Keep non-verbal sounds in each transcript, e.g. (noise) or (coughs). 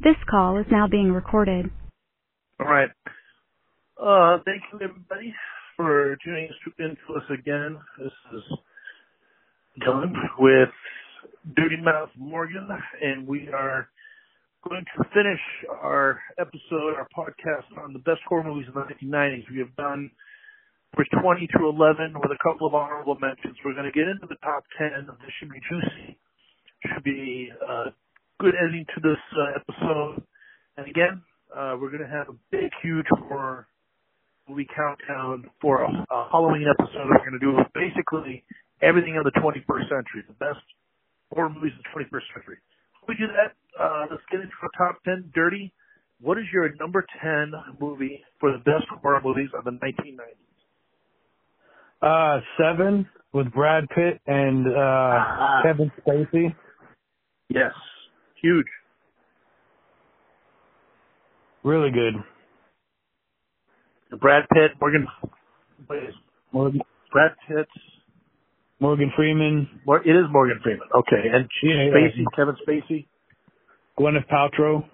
This call is now being recorded. All right. Uh, thank you everybody for tuning into us again. This is Dylan with Dirty Mouth Morgan, and we are going to finish our episode, our podcast on the best horror movies of the 1990s. We have done for 20 through 11 with a couple of honorable mentions. We're going to get into the top 10. This should be juicy. Should be uh, good ending to this uh, episode. And again, uh, we're going to have a big, huge horror movie countdown for a, a Halloween episode. We're going to do basically everything of the 21st century, the best horror movies of the 21st century. Before we do that, uh, let's get into our top 10. Dirty, what is your number 10 movie for the best horror movies of the 1990s? Uh, Seven with Brad Pitt and uh, uh Kevin Spacey. Yes, huge. Really good. Brad Pitt, Morgan, Morgan Brad Pitt, Morgan Freeman. It is Morgan Freeman. Okay, and yeah, Spacey, yeah. Kevin Spacey, Gwyneth Paltrow.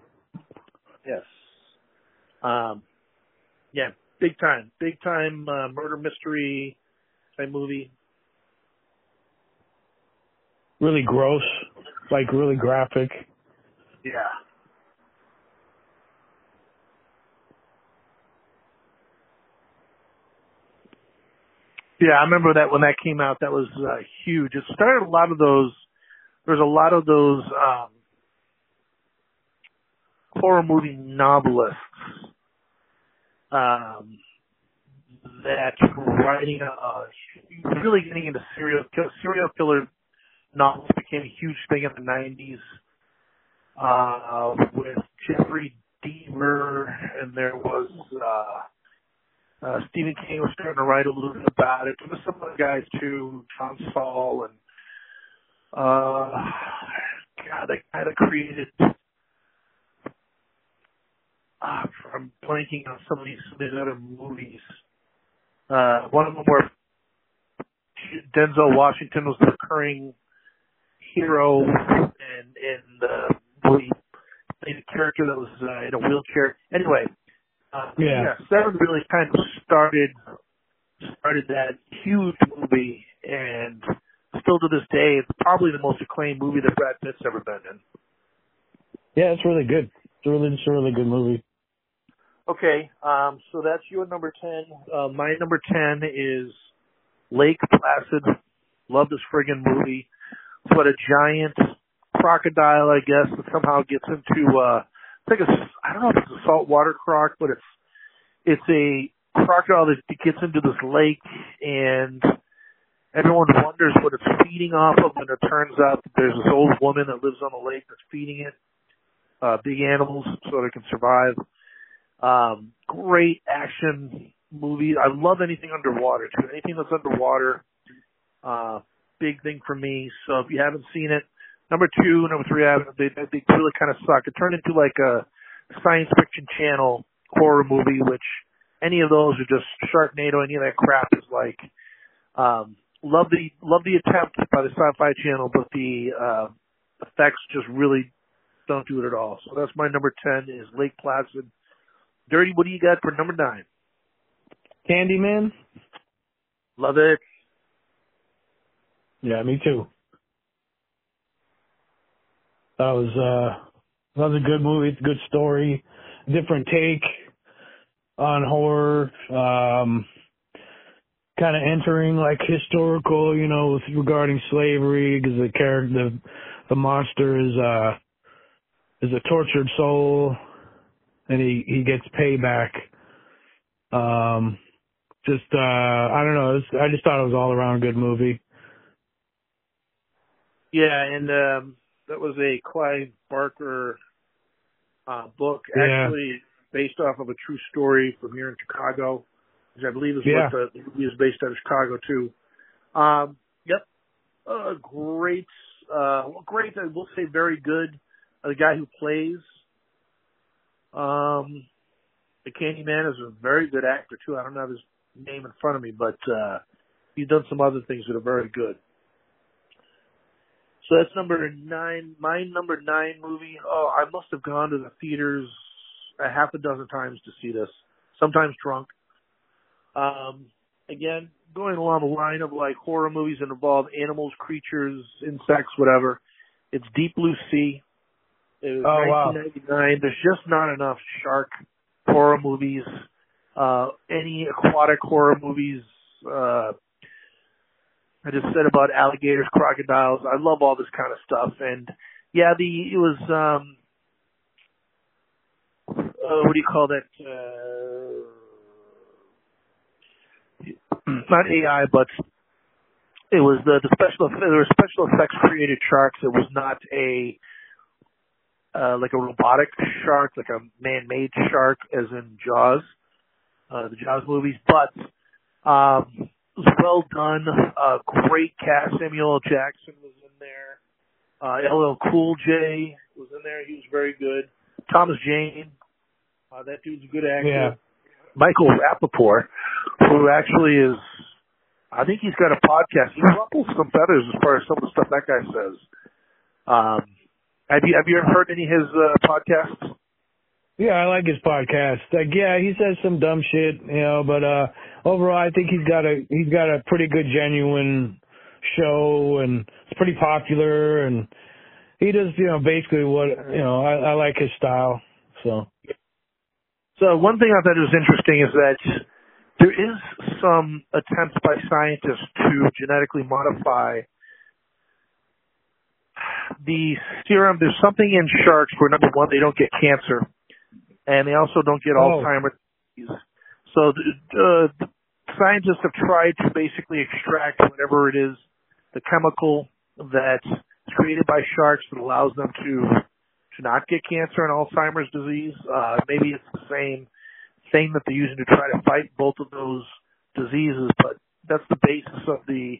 Yes. Um, yeah, big time, big time uh, murder mystery type movie. Really gross, like really graphic. Yeah. Yeah, I remember that when that came out. That was uh, huge. It started a lot of those. There's a lot of those um, horror movie novelists um, that writing. Uh, really getting into serial serial killer novels became a huge thing in the 90s uh, with Jeffery Deaver, and there was. Uh, uh, Stephen King was starting to write a little bit about it. There was some other guys too, John Saul and uh, God, they kind of created. Uh, I'm blanking on some of these some of these other movies. Uh, one of them where Denzel Washington was the recurring hero, and and uh, movie played a character that was uh, in a wheelchair. Anyway, uh, Yeah. yeah, Seven really kind of started started that huge movie, and still to this day, it's probably the most acclaimed movie that Brad Pitt's ever been in. Yeah, it's really good. It's really, it's a really good movie. Okay, um, so that's your number ten. Uh, my number ten is Lake Placid. Love this friggin' movie. About a giant crocodile, I guess, that somehow gets into uh it's like a I don't know if it's a saltwater croc, but it's it's a crocodile that gets into this lake and everyone wonders what it's feeding off of and it turns out that there's this old woman that lives on the lake that's feeding it uh big animals so they can survive. Um great action movie. I love anything underwater too. Anything that's underwater. Uh big thing for me. So if you haven't seen it, number two, number three, I haven't, they they really kind of suck. It turned into like a science fiction channel horror movie, which any of those are just Sharknado. Any of that crap is like. Um, love the love the attempt by the Sci-Fi Channel, but the uh, effects just really don't do it at all. So that's my number ten is Lake Placid. Dirty, what do you got for number nine? Candyman. Love it. Yeah, me too. That was uh that was a good movie. Good story, different take on horror. Um kind of entering like historical, you know, with regarding slavery because the character the the monster is uh is a tortured soul and he he gets payback. Um just uh I don't know, was, I just thought it was all around a good movie. Yeah, and um, that was a Clive Barker uh, book, Yeah. actually based off of a true story from here in Chicago, which I believe is Yeah. what the movie is based out of Chicago too. Um, yep, uh, great, uh, well, great. I will say very good. Uh, the guy who plays um, the Candyman is a very good actor too. I don't have his name in front of me, but uh, he's done some other things that are very good. So that's number nine. My number nine movie. Oh, I must have gone to the theaters a half a dozen times to see this. Sometimes drunk. Um, again, going along the line of like horror movies that involve animals, creatures, insects, whatever. It's Deep Blue Sea. It was Oh, wow. 1999. There's just not enough shark horror movies. Uh, any aquatic horror movies. Uh, I just said about alligators, crocodiles. I love all this kind of stuff. And yeah, the it was um, uh, what do you call that? Uh, (clears throat) not AI, but it was the the special there were special effects created sharks. It was not a uh, like a robotic shark, like a man-made shark, as in Jaws, uh, the Jaws movies. But um, was well done. Uh, great cast. Samuel L. Jackson was in there. Uh, LL Cool J was in there. He was very good. Thomas Jane. Uh, that dude's a good actor. Yeah. Michael Rapaport, who actually is, I think he's got a podcast. He ruffles some feathers as far as some of the stuff that guy says. Um, have you have you ever heard any of his uh, podcasts? Yeah, I like his podcast. Like, yeah, he says some dumb shit, you know, but uh overall, I think he's got a he's got a pretty good, genuine show, and it's pretty popular, and he does, you know, basically what you know. I, I like his style, so So one thing I thought was interesting is that there is some attempts by scientists to genetically modify the serum. There's something in sharks where number one, they don't get cancer, and they also don't get Oh. Alzheimer's disease. So the, uh, scientists have tried to basically extract whatever it is, the chemical that's created by sharks that allows them to to not get cancer and Alzheimer's disease. Uh, maybe it's the same thing that they're using to try to fight both of those diseases, but that's the basis of the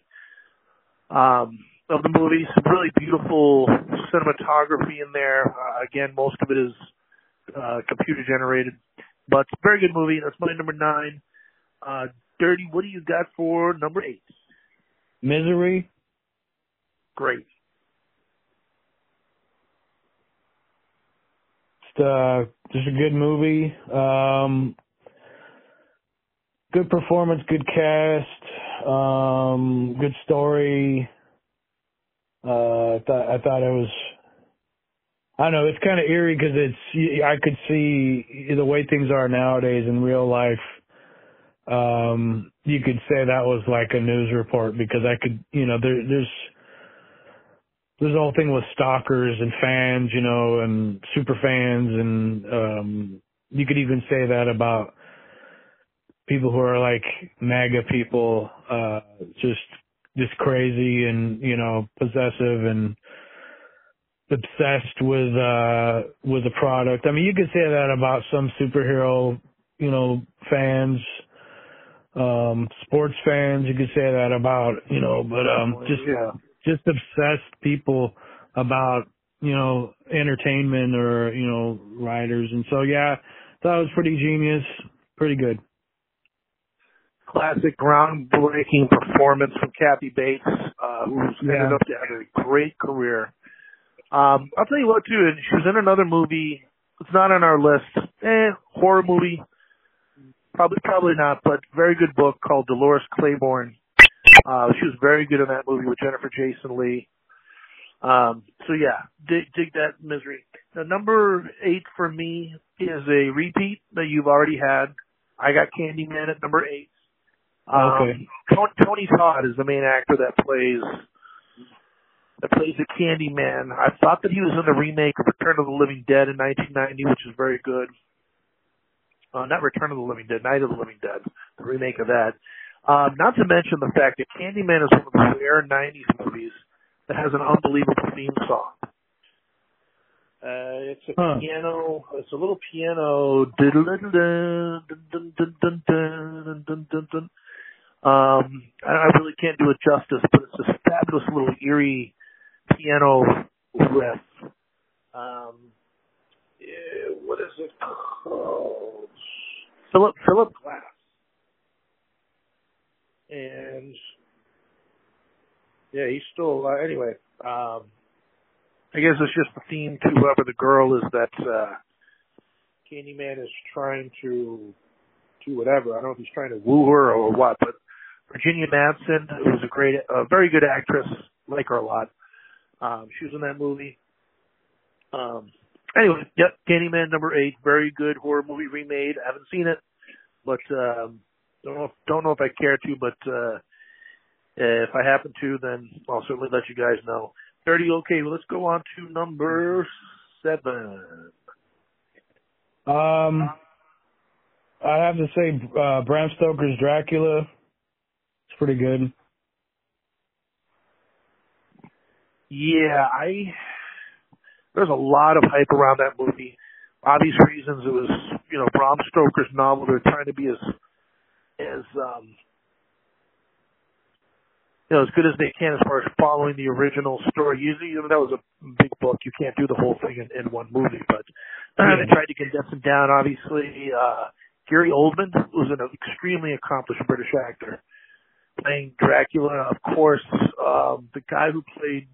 um, of the movie. Some really beautiful cinematography in there. Uh, again, most of it is uh, computer generated, but it's a very good movie. That's my number nine. Uh, Dirty, what do you got for number eight? misery. Great. It's uh, just a good movie. Um, good performance, good cast, um, good story. Uh, I thought I thought it was. I don't know. It's kind of eerie because it's. I could see the way things are nowadays in real life. Um, you could say that was like a news report because I could, you know, there, there's there's a whole thing with stalkers and fans, you know, and super fans, and um, you could even say that about people who are like MAGA people, uh, just just crazy and you know possessive and obsessed with uh with the product. I mean, you could say that about some superhero, you know, fans, um, sports fans. You could say that about, you know, but um, just yeah. just obsessed people about you know entertainment or you know writers and so yeah that was pretty genius pretty good classic groundbreaking performance from Kathy Bates, uh, who's Yeah. ended up to have a great career. Um, I'll tell you what too, and she was in another movie. It's not on our list. Eh, horror movie. Probably, probably not, but very good book called Dolores Claiborne. Uh, she was very good in that movie with Jennifer Jason Lee. Um, so yeah, dig, dig that misery. Now number eight for me is a repeat that you've already had. I got Candyman at number eight. Um, Okay. Tony, Tony Todd is the main actor that plays that plays the Candyman. I thought that he was in the remake of Return of the Living Dead in 1990, which is very good. Uh, not Return of the Living Dead, Night of the Living Dead, the remake of that. Um, not to mention the fact that Candyman is one of the rare 90s movies that has an unbelievable theme song. Uh, it's a Huh. piano. It's a little piano. Um, I I really can't do it justice, but it's this fabulous little eerie piano riff. Um, yeah, what is it called? Philip Philip Glass. And yeah, he's still alive. Anyway, um, I guess it's just the theme to whoever the girl is that uh Candyman is trying to do whatever. I don't know if he's trying to woo her or what, but Virginia Madsen, who was a great, a very good actress, like her a lot. Um, she was in that movie. Um, anyway, yep, Candyman number eight, very good horror movie remade. I haven't seen it, but um, don't know if, don't know if I care to, but uh, if I happen to, then I'll certainly let you guys know. Dirty, okay. Well, let's go on to number seven. Um, I have to say, uh, Bram Stoker's Dracula. It's pretty good. Yeah, I there's a lot of hype around that movie. Obvious reasons. It was you know Bram Stoker's novel. They're trying to be as as um you know as good as they can as far as following the original story. Usually, you that was a big book. You can't do the whole thing in, in one movie, but uh, (clears throat) they tried to condense it down. Obviously, uh Gary Oldman was an extremely accomplished British actor playing Dracula. Of course, um, the guy who played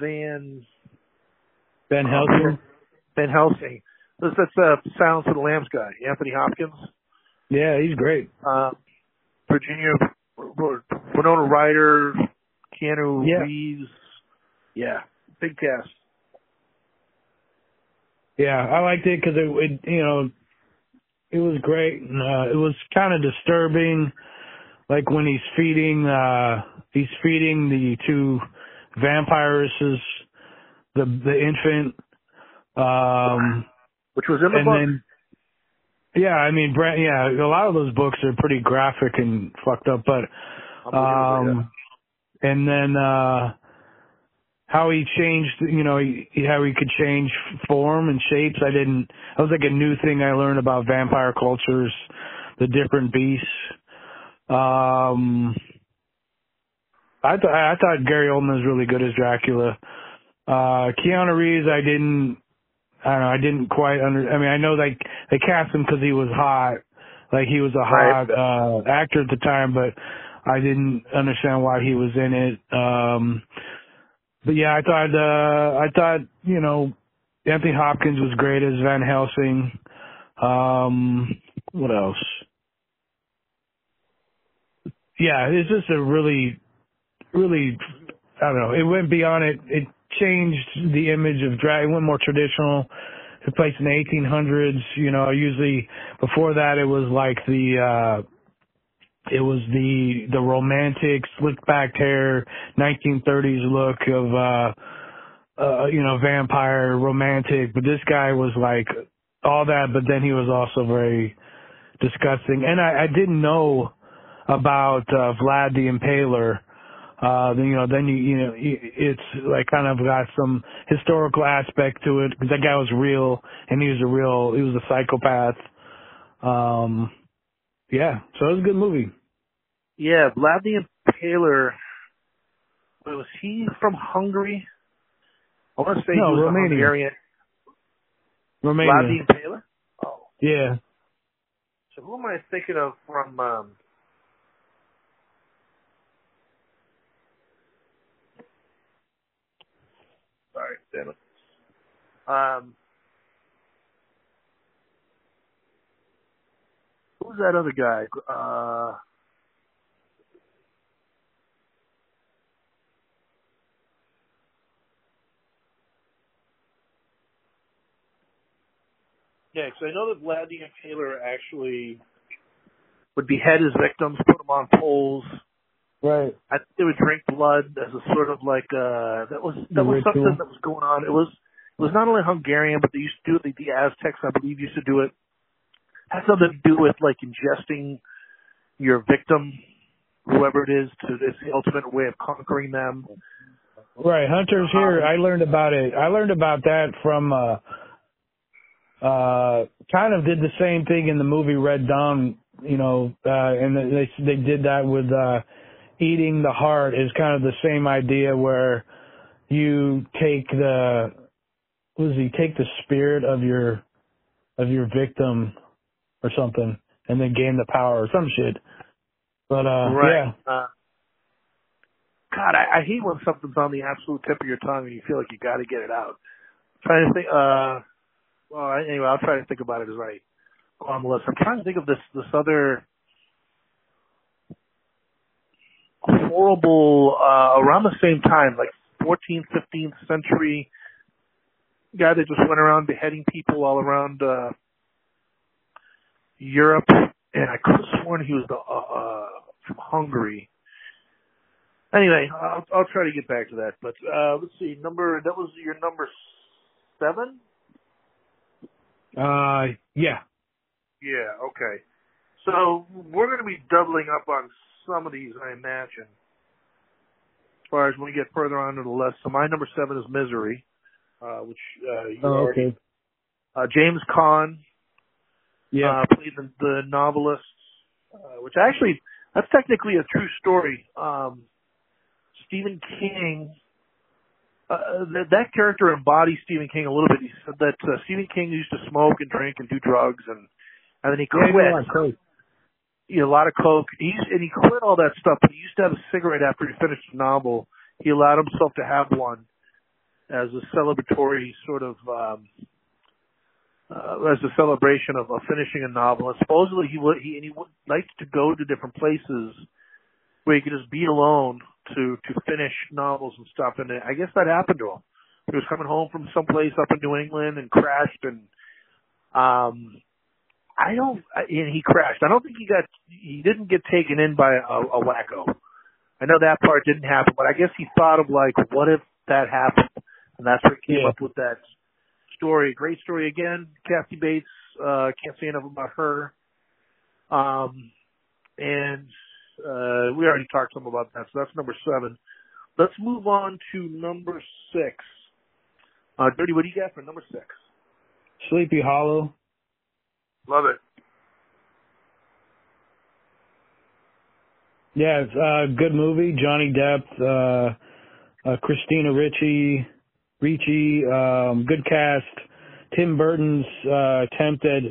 Van Ben Helsing. Ben Helsing. That's that's uh, Silence of the Lambs guy, Anthony Hopkins. Yeah, he's great. Uh, Virginia Winona Ryder, Keanu Yeah. Reeves. Yeah, big cast. Yeah, I liked it because it, it, you know, it was great. And, uh, it was kind of disturbing, like when he's feeding, uh, he's feeding the two vampiresses, the the infant, um, Which was in the and book. then. Yeah, I mean, Brent, yeah, a lot of those books are pretty graphic and fucked up, but um, and then uh how he changed, you know, he, how he could change form and shapes. I didn't. That was like a new thing I learned about vampire cultures, the different beasts. Um, I thought I thought Gary Oldman was really good as Dracula. Uh, Keanu Reeves, I didn't. I don't know. I didn't quite under. I mean, I know like they cast him because he was hot, like he was a Right. hot uh actor at the time, but I didn't understand why he was in it. Um but yeah, I thought uh I thought, you know, Anthony Hopkins was great as Van Helsing. Um what else? Yeah, it's just a really really I don't know, it went beyond it. It changed the image of drag it went more traditional. It placed in the eighteen hundreds, you know, usually before that it was like the uh it was the the romantic slick back hair 1930s look of uh uh you know vampire romantic. But this guy was like all that but then he was also very disgusting. And i i didn't know about uh vlad the impaler uh you know then you you know it's like kind of got some historical aspect to it because that guy was real and he was a real he was a psychopath um yeah so it was a good movie Yeah, Vlad the Impaler. Was he from Hungary? I want to say No, he was Romania. Hungarian. Romania. Vlad the Impaler. Oh, Yeah. so who am I thinking of from? um Sorry, damn it. Um, who's that other guy? Uh, yeah, because I know that Vlad the Impaler actually would behead his victims, put them on poles. Right. I think they would drink blood as a sort of like uh that was The that was ritual. something that was going on. It was it was not only Hungarian, but they used to do it. The, the Aztecs, I believe, used to do it. Had something to do with like ingesting your victim, whoever it is, to it's the ultimate way of conquering them. Right. Hunters here, I learned about it. I learned about that from uh uh kind of did the same thing in the movie Red Dawn, you know, uh and they they did that with uh eating the heart is kind of the same idea where you take the what is he take the spirit of your of your victim or something and then gain the power or some shit. But uh yeah. Uh, God, I, I hate when something's on the absolute tip of your tongue and you feel like you got to get it out. I'm trying to think. Uh, well, anyway, I'll try to think about it as I go on the list. I'm trying to think of this this other horrible uh, around the same time, like 14th, 15th century guy that just went around beheading people all around uh, Europe, and I could have sworn he was the, uh, uh, from Hungary. Anyway, I'll, I'll try to get back to that. But uh, let's see, number that was your number seven. Uh, yeah. Yeah. Okay. So we're going to be doubling up on some of these, I imagine. As far as when we get further on to the list, so my number seven is Misery, uh, which uh, you Oh, already. okay. Uh, James Caan Yeah. uh, played the, the novelist, uh, which actually that's technically a true story. Um, Stephen King, uh, that, that character embodies Stephen King a little bit. He said that uh, Stephen King used to smoke and drink and do drugs, and and then he yeah, quit. yeah, He had a lot of coke. He used, and he quit all that stuff, but he used to have a cigarette after he finished a novel. He allowed himself to have one as a celebratory sort of um, uh, as a celebration of, of finishing a novel. And supposedly he would he and he would like to go to different places where he could just be alone to to finish novels and stuff. And I guess that happened to him. He was coming home from someplace up in New England and crashed and um I don't and he crashed. I don't think he got he didn't get taken in by a, a wacko. I know that part didn't happen, but I guess he thought of like what if that happened? And that's where he came Yeah. up with that story. Great story again. Kathy Bates, uh, can't say enough about her. Um, and, uh, we already talked some about that. So that's number seven. Let's move on to number six. Uh, Dirty, what do you got for number six? Sleepy Hollow. Love it. Yeah, it's a good movie. Johnny Depp, uh, uh, Christina Ricci, Ricci, um, good cast. Tim Burton's uh, attempt at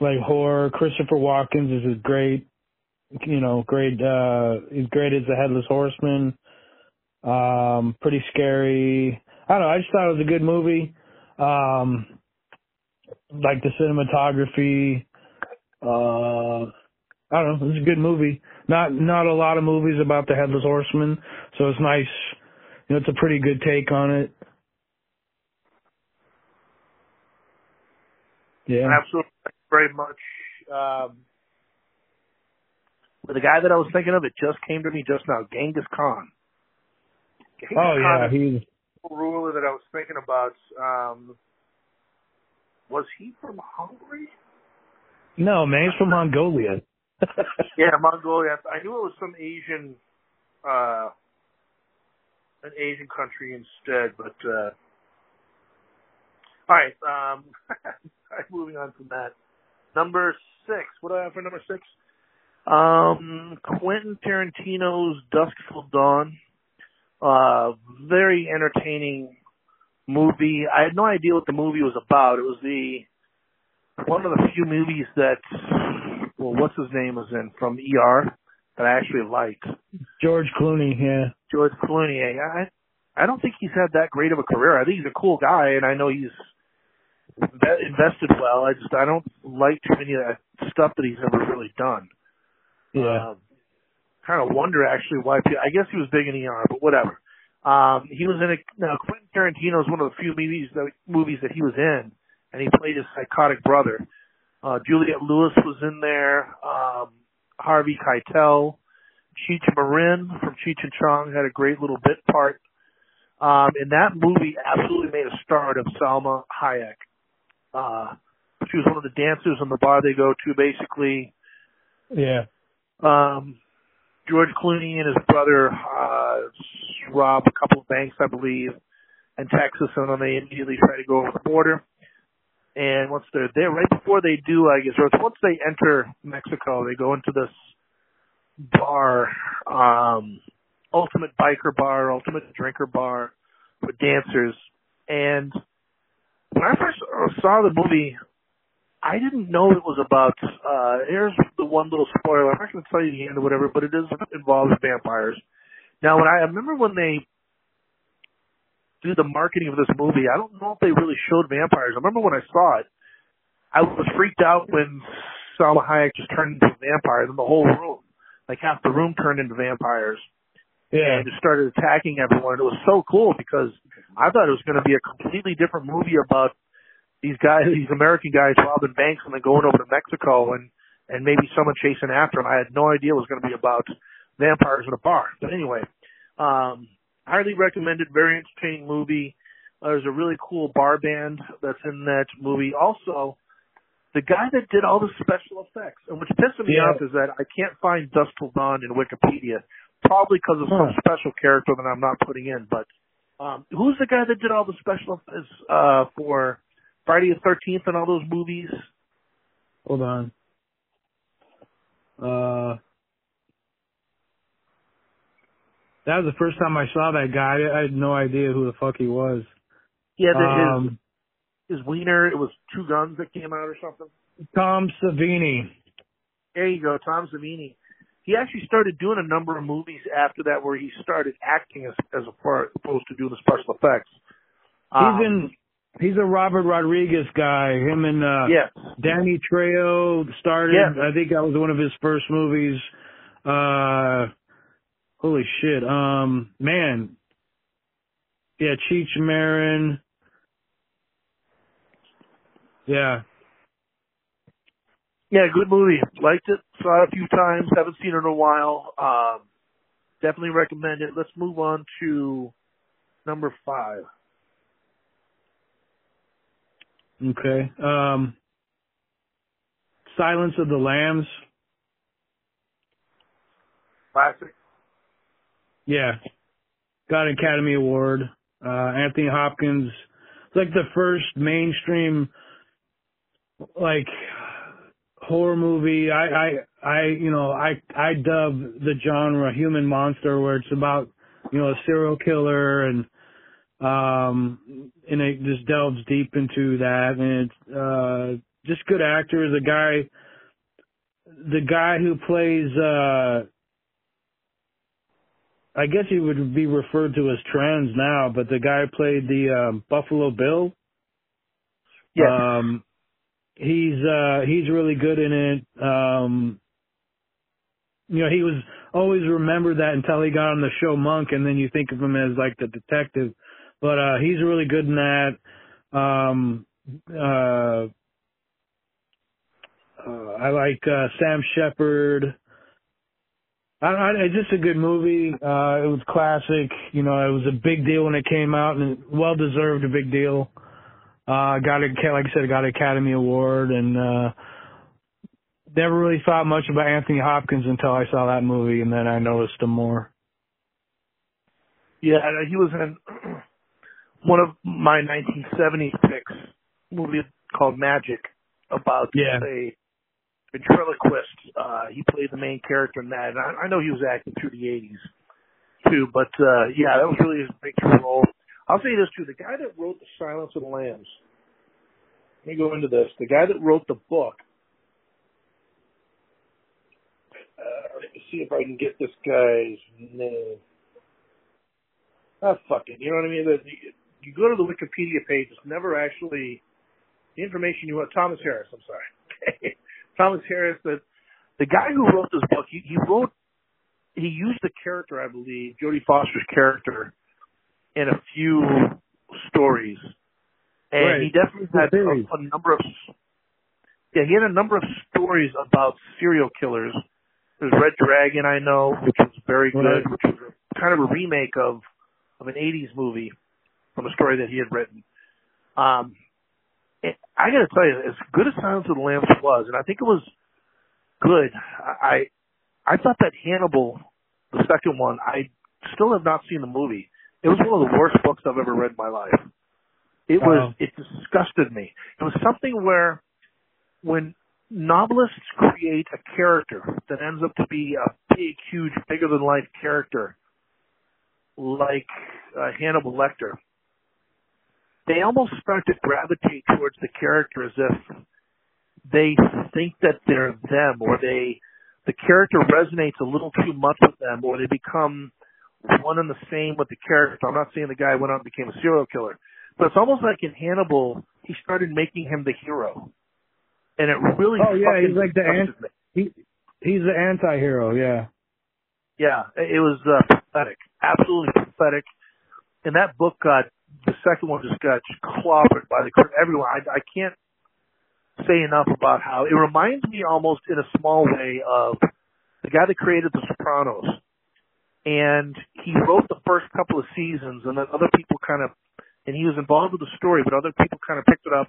like horror. Christopher Walken's is a great, you know, great. Uh, he's great as the headless horseman. Um, pretty scary. I don't know. I just thought it was a good movie. Um, like the cinematography. Uh, I don't know. It's a good movie. Not not a lot of movies about the headless horseman, so it's nice. You know, it's a pretty good take on it. Yeah. Absolutely. Very much. Um, the guy that I was thinking of, it just came to me just now, Genghis Khan. Genghis Oh Khan yeah, he's the ruler that I was thinking about. Um, was he from Hungary? no man. He's from Mongolia. (laughs) Yeah, Mongolia. I knew it was some Asian, uh, an Asian country instead, but, uh, alright, um, (laughs) alright, moving on from that. Number six. What do I have for number six? Um, Quentin Tarantino's Dusk Till Dawn. Uh, very entertaining movie. I had no idea what the movie was about. It was the, one of the few movies that, well, what's his name was in from ER that I actually liked. George Clooney. Yeah. George Clooney. I I don't think he's had that great of a career. I think he's a cool guy, and I know he's invested well. I just I don't like too many of that stuff that he's ever really done. Yeah. Um, kind of wonder actually why. People, I guess he was big in ER, but whatever. Um, he was in a now Quentin Tarantino is one of the few movies that movies that he was in, and he played his psychotic brother. Uh, Juliette Lewis was in there. Um, Harvey Keitel, Cheech Marin from Cheech and Chong had a great little bit part. Um, and that movie absolutely made a start of Salma Hayek. Uh, she was one of the dancers on the bar they go to basically. yeah. Um, George Clooney and his brother, uh, rob a couple of banks, I believe, in Texas, and then they immediately try to go over the border. And once they're there, right before they do, I guess, or once they enter Mexico, they go into this bar, um, ultimate biker bar, ultimate drinker bar with dancers. And when I first saw the movie, I didn't know it was about, uh, here's the one little spoiler. I'm not going to tell you the end or whatever, but it is involves vampires. Now, when I, I remember when they do the marketing of this movie, I don't know if they really showed vampires. I remember when I saw it, I was freaked out when Salma Hayek just turned into a vampire, and the whole room, like half the room turned into vampires. Yeah. And just started attacking everyone. It was so cool because I thought it was going to be a completely different movie about these guys, these American guys robbing banks and then going over to Mexico and and maybe someone chasing after them. I had no idea it was going to be about vampires in a bar. But anyway, um, highly recommended, very entertaining movie. Uh, there's a really cool bar band that's in that movie. Also, the guy that did all the special effects, and which pisses me Yeah. off is that I can't find Dusk Till Dawn in Wikipedia, probably because of some special character that I'm not putting in. But um, who's the guy that did all the special effects uh, for Friday the 13th and all those movies? Hold on. Uh, that was the first time I saw that guy. I had no idea who the fuck he was. Yeah, the, Um, his his wiener. It was two guns that came out or something. Tom Savini. There you go, Tom Savini. He actually started doing a number of movies after that where he started acting as as a part, opposed to doing the special effects. He's Um, in. He's a Robert Rodriguez guy. Him and uh, yes, Danny Trejo started. Yeah. I think that was one of his first movies. Uh, holy shit. Um, man. Yeah, Cheech Marin. Yeah. yeah, good movie. Liked it. Saw it a few times. Haven't seen it in a while. Um, definitely recommend it. Let's move on to number five. Okay. Um, Silence of the Lambs. Classic. Yeah. Got an Academy Award. Uh, Anthony Hopkins. Like the first mainstream, like, horror movie. I, I, I, you know, I, I dub the genre human monster where it's about, you know, a serial killer and, um, and it just delves deep into that and it's, uh, just good actors. The guy, the guy who plays, uh, I guess he would be referred to as trans now, but the guy who played the um, Buffalo Bill. Yes. Um, he's uh, he's really good in it. Um, you know, he was always remembered that until he got on the show Monk, and then you think of him as like the detective. But uh, he's really good in that. Um, uh, uh, I like uh, Sam Shepard. I, I, it's just a good movie. Uh, it was classic. You know, it was a big deal when it came out, and well deserved a big deal. Uh, got it, like I said, got an Academy Award, and uh, never really thought much about Anthony Hopkins until I saw that movie, and then I noticed him more. Yeah, he was in (clears throat) one of my 1970s picks, movie called Magic, about Yeah. a ventriloquist. Uh, he played the main character in that. And I, I know he was acting through the 80s too, but uh, yeah, that was really his breakthrough role. I'll say this too: the guy that wrote The Silence of the Lambs. Let me go into this. The guy that wrote the book. Uh, let me see if I can get this guy's name. Ah, fucking, you know what I mean? The, the, you go to the Wikipedia page, it's never actually the information you want. Thomas Harris, I'm sorry. (laughs) Thomas Harris, the the guy who wrote this book, he, he wrote, he used the character, I believe, Jodie Foster's character, in a few stories, and Right. he definitely had a, a number of, yeah, he had a number of stories about serial killers. There's Red Dragon, I know, which was very good, Right. which was a, kind of a remake of of an '80s movie from a story that he had written. Um, I got to tell you, as good as Silence of the Lambs was, and I think it was good. I I thought that Hannibal, the second one, I still have not seen the movie. It was one of the worst books I've ever read in my life. It was it disgusted me. It was something where when novelists create a character that ends up to be a big, huge, bigger than life character, like uh, Hannibal Lecter, they almost start to gravitate towards the character as if they think that they're them or they the character resonates a little too much with them or they become one and the same with the character. I'm not saying the guy went out and became a serial killer, but it's almost like in Hannibal, he started making him the hero, and it really. Oh yeah, he's like the disgusted an- he he's the anti-hero. Yeah. Yeah, it was uh, pathetic, absolutely pathetic. And that book got the second one just got clobbered by the everyone. I, I can't say enough about how it reminds me almost in a small way of the guy that created The Sopranos. And he wrote the first couple of seasons, and then other people kind of, and he was involved with the story, but other people kind of picked it up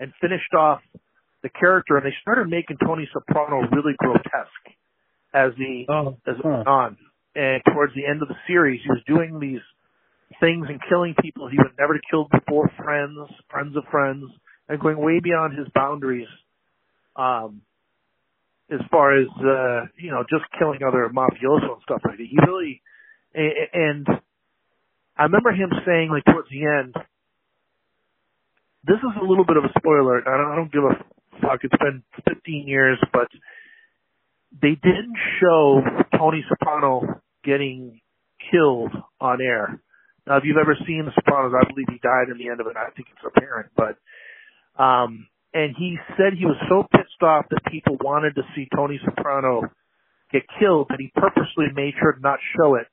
and finished off the character, and they started making Tony Soprano really grotesque as the Oh. as it huh. went on. And towards the end of the series, he was doing these things and killing people he would never killed before, friends, friends of friends, and going way beyond his boundaries. Um, as far as uh, you know, just killing other mafioso and stuff like that. He really, and I remember him saying like towards the end, this is a little bit of a spoiler. I don't, I don't give a fuck. It's been 15 years, but they didn't show Tony Soprano getting killed on air. Now, if you've ever seen The Sopranos, I believe he died in the end of it. I think it's apparent, but um, and he said he was so pissed off that people wanted to see Tony Soprano get killed that he purposely made sure to not show it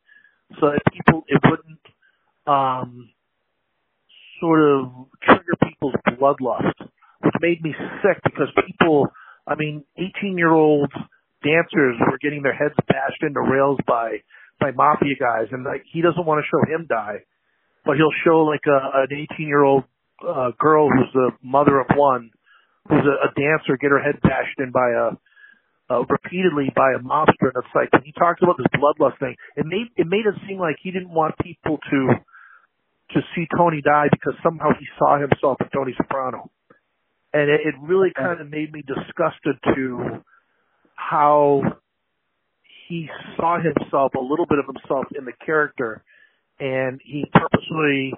so that people it wouldn't um sort of trigger people's bloodlust, which made me sick because people, I mean, 18 year old dancers were getting their heads bashed into rails by by mafia guys, and like he doesn't want to show him die, but he'll show like a an 18 year old uh, girl who's the mother of one, who's a, a dancer, get her head bashed in by a uh, repeatedly by a mobster, and it's like when he talks about this bloodlust thing, it made it made it seem like he didn't want people to to see Tony die because somehow he saw himself in Tony Soprano, and it, it really kind of made me disgusted to how he saw himself a little bit of himself in the character, and he purposely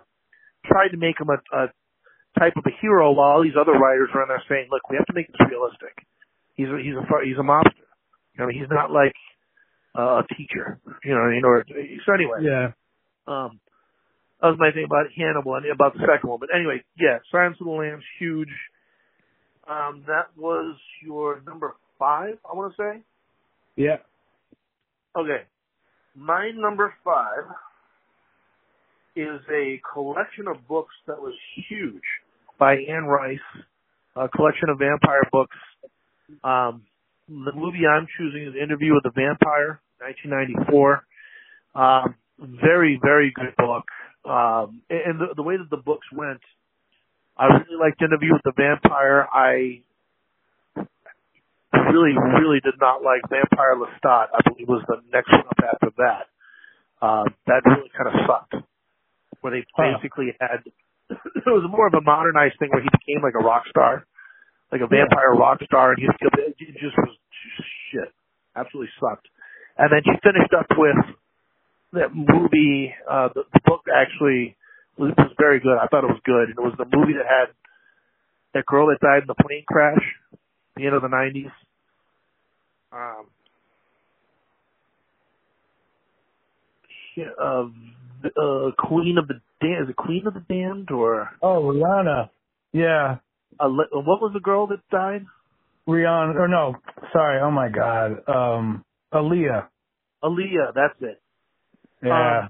tried to make him a, a type of a hero while all these other writers are in there saying, "Look, we have to make this realistic." He's a, he's a he's a mobster. You know, he's not like uh, a teacher. You know, you know. So anyway, Yeah. um, that was my thing about Hannibal and about the second one. But anyway, yeah, Silence of the Lambs, huge. Um, that was your number five, I want to say. Yeah. Okay, my number five is a collection of books that was huge by Anne Rice, a collection of vampire books. Um, the movie I'm choosing is Interview with the Vampire, 1994. Um, very, very good book. Um, and the, the way that the books went, I really liked Interview with the Vampire. I really, really did not like Vampire Lestat. I believe was the next one up after that. Uh, that really kind of sucked. Where they basically had, (clears throat) it was more of a modernized thing where he became like a rock star, like a vampire rock star, and he just, it just was shit. Absolutely sucked. And then she finished up with that movie. Uh, the, the book actually was, was very good. I thought it was good, and it was the movie that had that girl that died in the plane crash, the end of the '90s. Um, uh, uh, Queen of the Damned. Is it Queen of the Damned or Oh, Rihanna. Yeah. uh, what was the girl that died? Rihanna. Or no. Sorry. Oh my God. Um, Aaliyah. Aaliyah. That's it. Yeah. Um,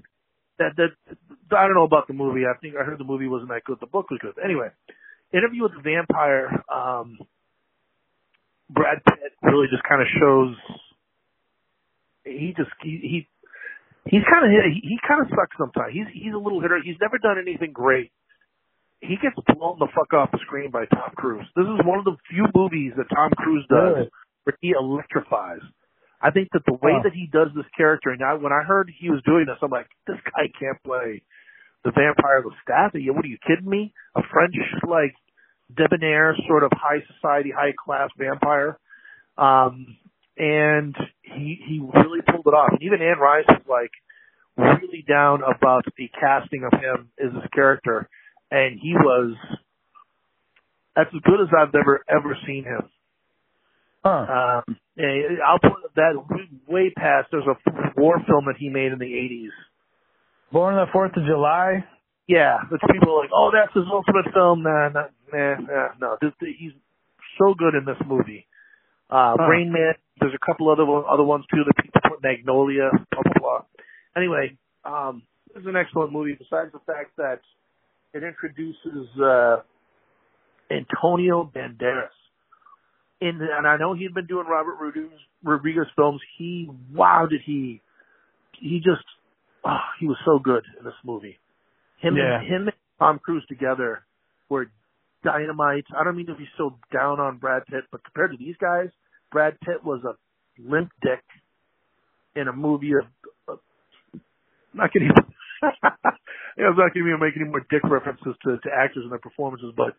that that I don't know about the movie. I think I heard the movie wasn't that good. The book was good. Anyway, Interview with the Vampire. Um, Brad Pitt really just kind of shows. He just he he he's kind of he, he kind of sucks sometimes. He's he's a little hitter. He's never done anything great. He gets blown the fuck off the screen by Tom Cruise. This is one of the few movies that Tom Cruise does Really? where he electrifies. I think that the way Huh. that he does this character, and I, when I heard he was doing this, I'm like, this guy can't play the vampire Lestat. Are you- What are you kidding me? A French like debonair, sort of high society, high class vampire. Um, and he he really pulled it off. And even Anne Rice was like really down about the casting of him as his character, and he was that's as good as I've ever ever seen him. Huh. Um, I'll put that way past. There's a war film that he made in the 80s Born on the Fourth of July. Yeah, which people are like, oh, that's his ultimate film. Nah, nah, nah, nah no. This, he's so good in this movie. Uh, Huh. Rain Man. There's a couple other other ones too that people put Magnolia, blah blah blah. Anyway, um, this is an excellent movie. Besides the fact that it introduces uh, Antonio Banderas. In and I know he'd been doing Robert Rodriguez, Rodriguez films. He wow, did he? He just oh, he was so good in this movie. Him Yeah. him and Tom Cruise together were dynamite. I don't mean to be so down on Brad Pitt, but compared to these guys, Brad Pitt was a limp dick in a movie of. of not gonna even. I was not gonna even make any more dick references to, to actors and their performances, but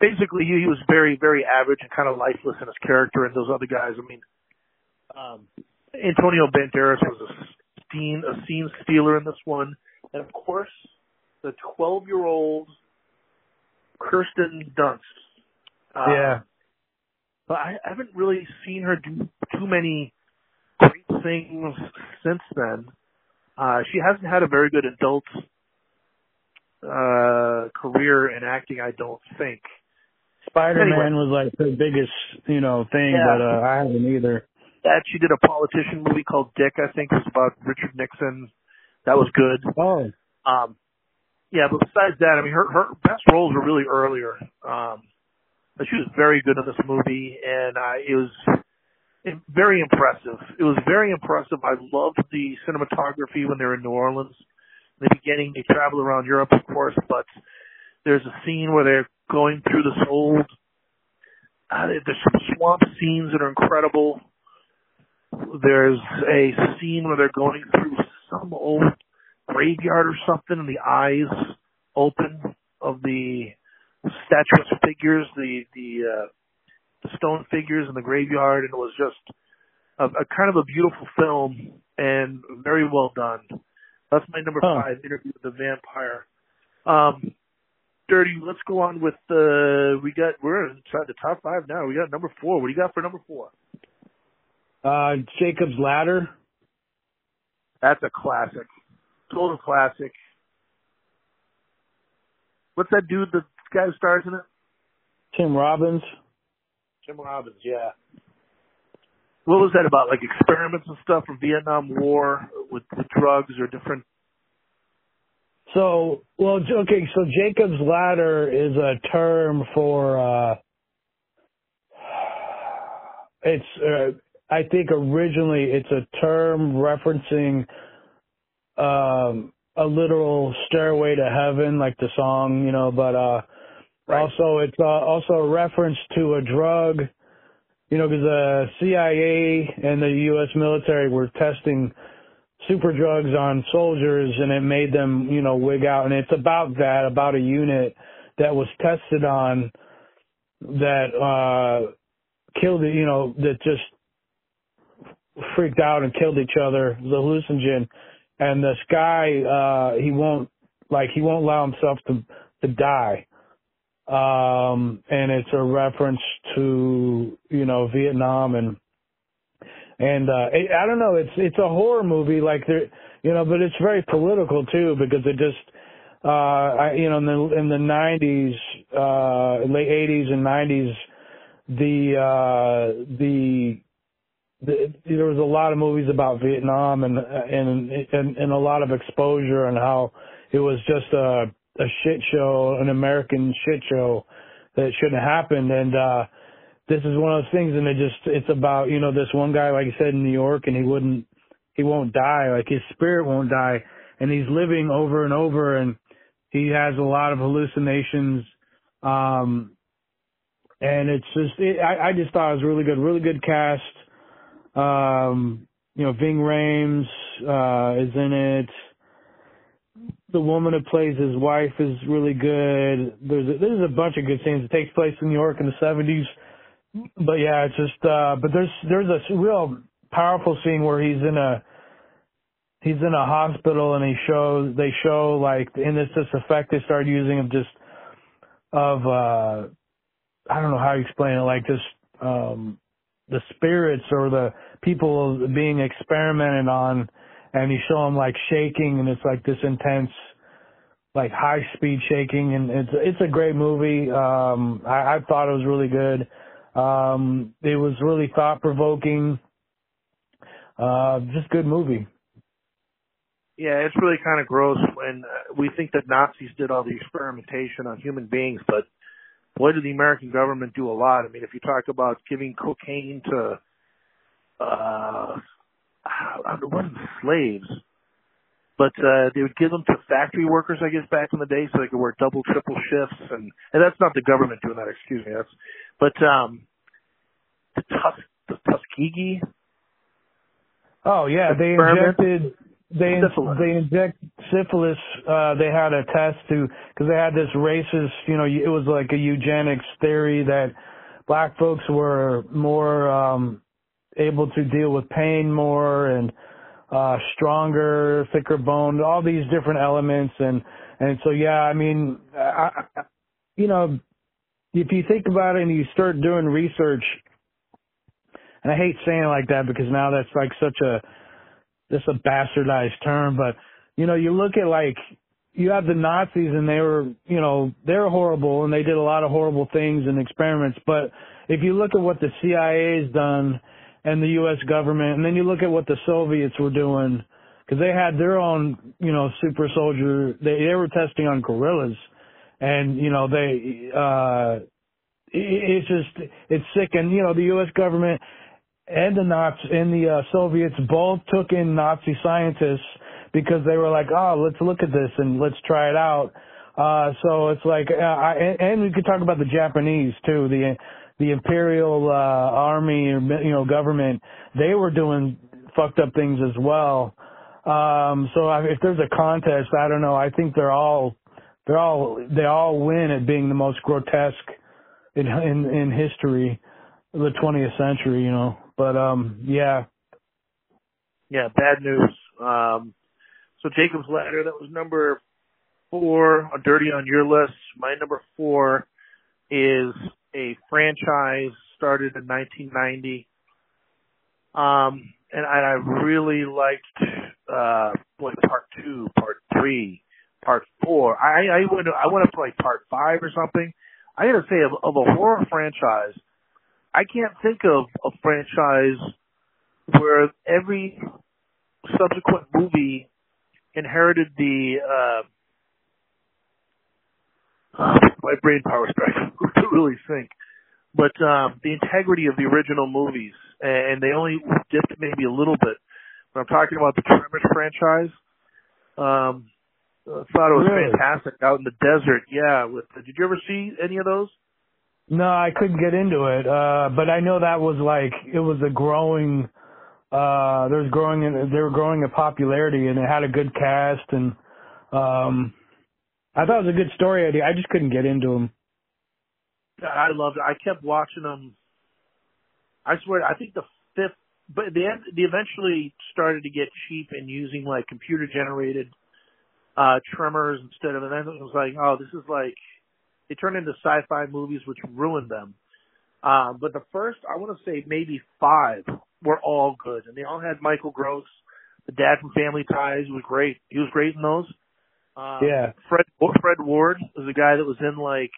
basically he, he was very, very average and kind of lifeless in his character. And those other guys, I mean, um, Antonio Banderas was a scene a scene stealer in this one, and of course, the 12 year old Kirsten Dunst. Uh, yeah. but I haven't really seen her do too many great things since then. Uh, she hasn't had a very good adult uh career in acting, I don't think. Spider Man Anyway. was like the biggest, you know, thing, Yeah. but uh, I haven't either. That she did a politician movie called Dick, I think, it was about Richard Nixon. That was good. Oh, Um, yeah, but besides that, I mean, her her best roles were really earlier. Um, but she was very good in this movie, and I it was very impressive. It was very impressive. I loved the cinematography when they were in New Orleans. In the beginning, they travel around Europe, of course, but there's a scene where they're going through this old. Uh, there's some swamp scenes that are incredible. There's a scene where they're going through some old graveyard or something, and the eyes open of the statuesque figures, the the uh, the stone figures in the graveyard, and it was just a, a kind of a beautiful film and very well done. That's my number Huh. five, Interview with the Vampire. Um, Dirty, let's go on with uh we got we're inside the top five now. We got number four. What do you got for number four? uh, Jacob's Ladder. That's a classic. Total classic. What's that dude, the guy who stars in it? Tim Robbins. Tim Robbins, yeah. What was that about? Like experiments and stuff from Vietnam War with, with drugs or different So, well, okay, so Jacob's Ladder is a term for, uh, it's, uh, I think originally it's a term referencing, um, a literal stairway to heaven, like the song, you know, but, uh, Right. also it's, uh, also a reference to a drug, you know, because the CIA and the U.S. military were testing super drugs on soldiers and it made them, you know, wig out. And it's about that, about a unit that was tested on that, uh, killed, you know, that just freaked out and killed each other, the hallucinogen. And this guy, uh, he won't, like, he won't allow himself to, to die. Um, and it's a reference to, you know, Vietnam and, and uh it, I don't know, it's it's a horror movie like there you know, but it's very political too because it just uh I you know in the in the 90s uh late 80s and 90s the uh the the, there was a lot of movies about Vietnam and and and, and a lot of exposure and how it was just a a shit show, an American shit show that shouldn't have happened. And uh this is one of those things and it just it's about you know this one guy like you said in new york and he wouldn't he won't die. Like his spirit won't die. And he's living over and over and he has a lot of hallucinations. Um and it's just it, i i just thought it was really good really good cast um you know ving rhames uh is in it. The woman who plays his wife is really good. There's a, there's a bunch of good scenes. It takes place in new york in the seventies. But yeah, it's just uh but there's there's a real powerful scene where he's in a he's in a hospital and he shows they show like in this this effect they started using of just of uh I don't know how you explain it, like just um the spirits or the people being experimented on and you show them like shaking, and it's like this intense, like high speed shaking, and it's it's a great movie. Um, I, I thought it was really good. Um, it was really thought provoking. Uh, just good movie. Yeah, it's really kind of gross when uh, we think that Nazis did all the experimentation on human beings, but boy, did the American government do a lot. I mean, if you talk about giving cocaine to, uh, it wasn't slaves, but uh, they would give them to factory workers, I guess, back in the day, so they could work double, triple shifts, and and that's not the government doing that. Excuse me. That's, but um, the Tus the Tuskegee. Oh yeah, they injected they syphilis. they inject syphilis. Uh, they had a test to because they had this racist. You know, it was like a eugenics theory that black folks were more um, able to deal with pain more and uh, stronger, thicker boned. All these different elements and and so yeah, I mean, I, you know, if you think about it and you start doing research, and I hate saying it like that because now that's like such a this a bastardized term, but you know, you look at like you have the Nazis and they were, you know, they're horrible and they did a lot of horrible things and experiments. But if you look at what the CIA has done and the U.S. government, and then you look at what the Soviets were doing, because they had their own, you know, super soldier. They they were testing on gorillas, and you know they, uh, it's just it's sick. And you know the U.S. government and the Nazis and the uh, Soviets both took in Nazi scientists because they were like, oh, let's look at this and let's try it out. Uh, so it's like, uh, I, and, and we could talk about the Japanese too, the the imperial uh, army or you know government. They were doing fucked up things as well. Um, so I, if there's a contest, I don't know. I think they're all they're all they all win at being the most grotesque in in, in history, the 20th century. You know. But um, yeah. Yeah, bad news. Um, so Jacob's Ladder, that was number four, a dirty on your list. My number four is a franchise started in 1990. Um, and I, I really liked, uh, like part two, part three, part four. I, I went, I went up to like part five or something. I gotta say, of, of a horror franchise, I can't think of a franchise where every subsequent movie inherited the uh, my brain power strike (laughs) to really think, but um, the integrity of the original movies, and they only dipped maybe a little bit. But I'm talking about the Tremors franchise. Um, I thought it was Really? fantastic out in the desert. Yeah, with did you ever see any of those? No, I couldn't get into it. Uh, but I know that was like it was a growing. Uh, there was growing. In, they were growing in popularity, and it had a good cast, and um, I thought it was a good story idea. I just couldn't get into them. I loved it. I kept watching them. I swear, I think the fifth, but they they eventually started to get cheap and using like computer generated uh tremors instead of, and then it was like, oh, this is like, they turned into sci-fi movies which ruined them. Um, but the first, I want to say maybe five were all good, and they all had Michael Gross, the dad from Family Ties, was great. He was great in those. Um, Yeah. Fred Fred Ward was a guy that was in like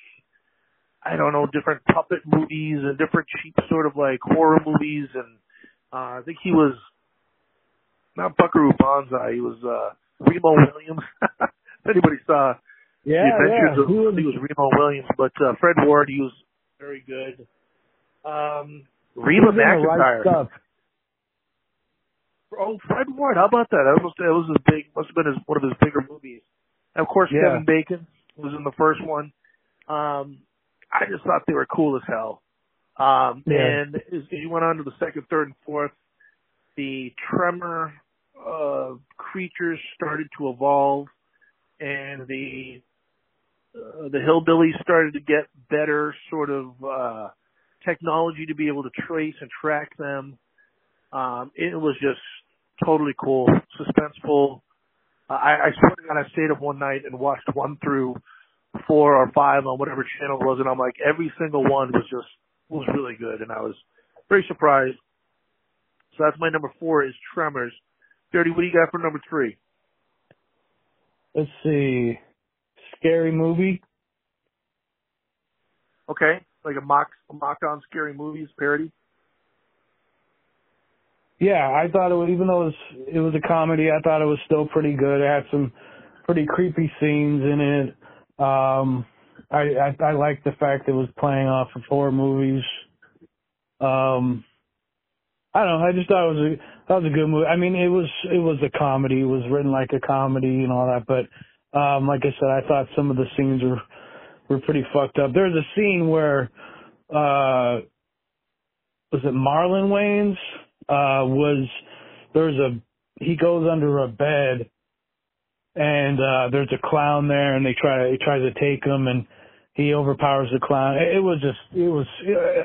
I don't know different puppet movies and different cheap sort of like horror movies, and uh, I think he was not Buckaroo Banzai. He was uh, Remo Williams. (laughs) if anybody saw Yeah, Adventures yeah. I was, it was Remo Williams, but uh, Fred Ward he was very good. Um, Reba right McEntire. Oh, Fred Ward. How about that? That was that was his big. Must have been his one of his bigger movies. And of course, Yeah. Kevin Bacon was in the first one. Um, I just thought they were cool as hell. Um, Yeah. and as as you went on to the second, third, and fourth, the tremor uh, creatures started to evolve, and the uh, the hillbillies started to get better sort of uh, technology to be able to trace and track them. Um, it was just totally cool, suspenseful. Uh, I, I swear to God, I stayed up one night and watched one through four or five on whatever channel it was, and I'm like, every single one was just was really good, and I was very surprised. So that's my number four is Tremors. Dirty, what do you got for number three? Let's see. Scary movie. Okay, like a mock a mock on scary movies parody. Yeah, I thought it was even though it was it was a comedy, I thought it was still pretty good. It had some pretty creepy scenes in it. Um I I, I liked the fact it was playing off of horror movies. Um I don't know, I just thought it was a that was a good movie. I mean it was it was a comedy, it was written like a comedy and all that, but um like I said, I thought some of the scenes were were pretty fucked up. There's a scene where uh was it Marlon Wayans? Uh was there's a he goes under a bed and uh there's a clown there and they try he tries to take him and he overpowers the clown. It, it was just it was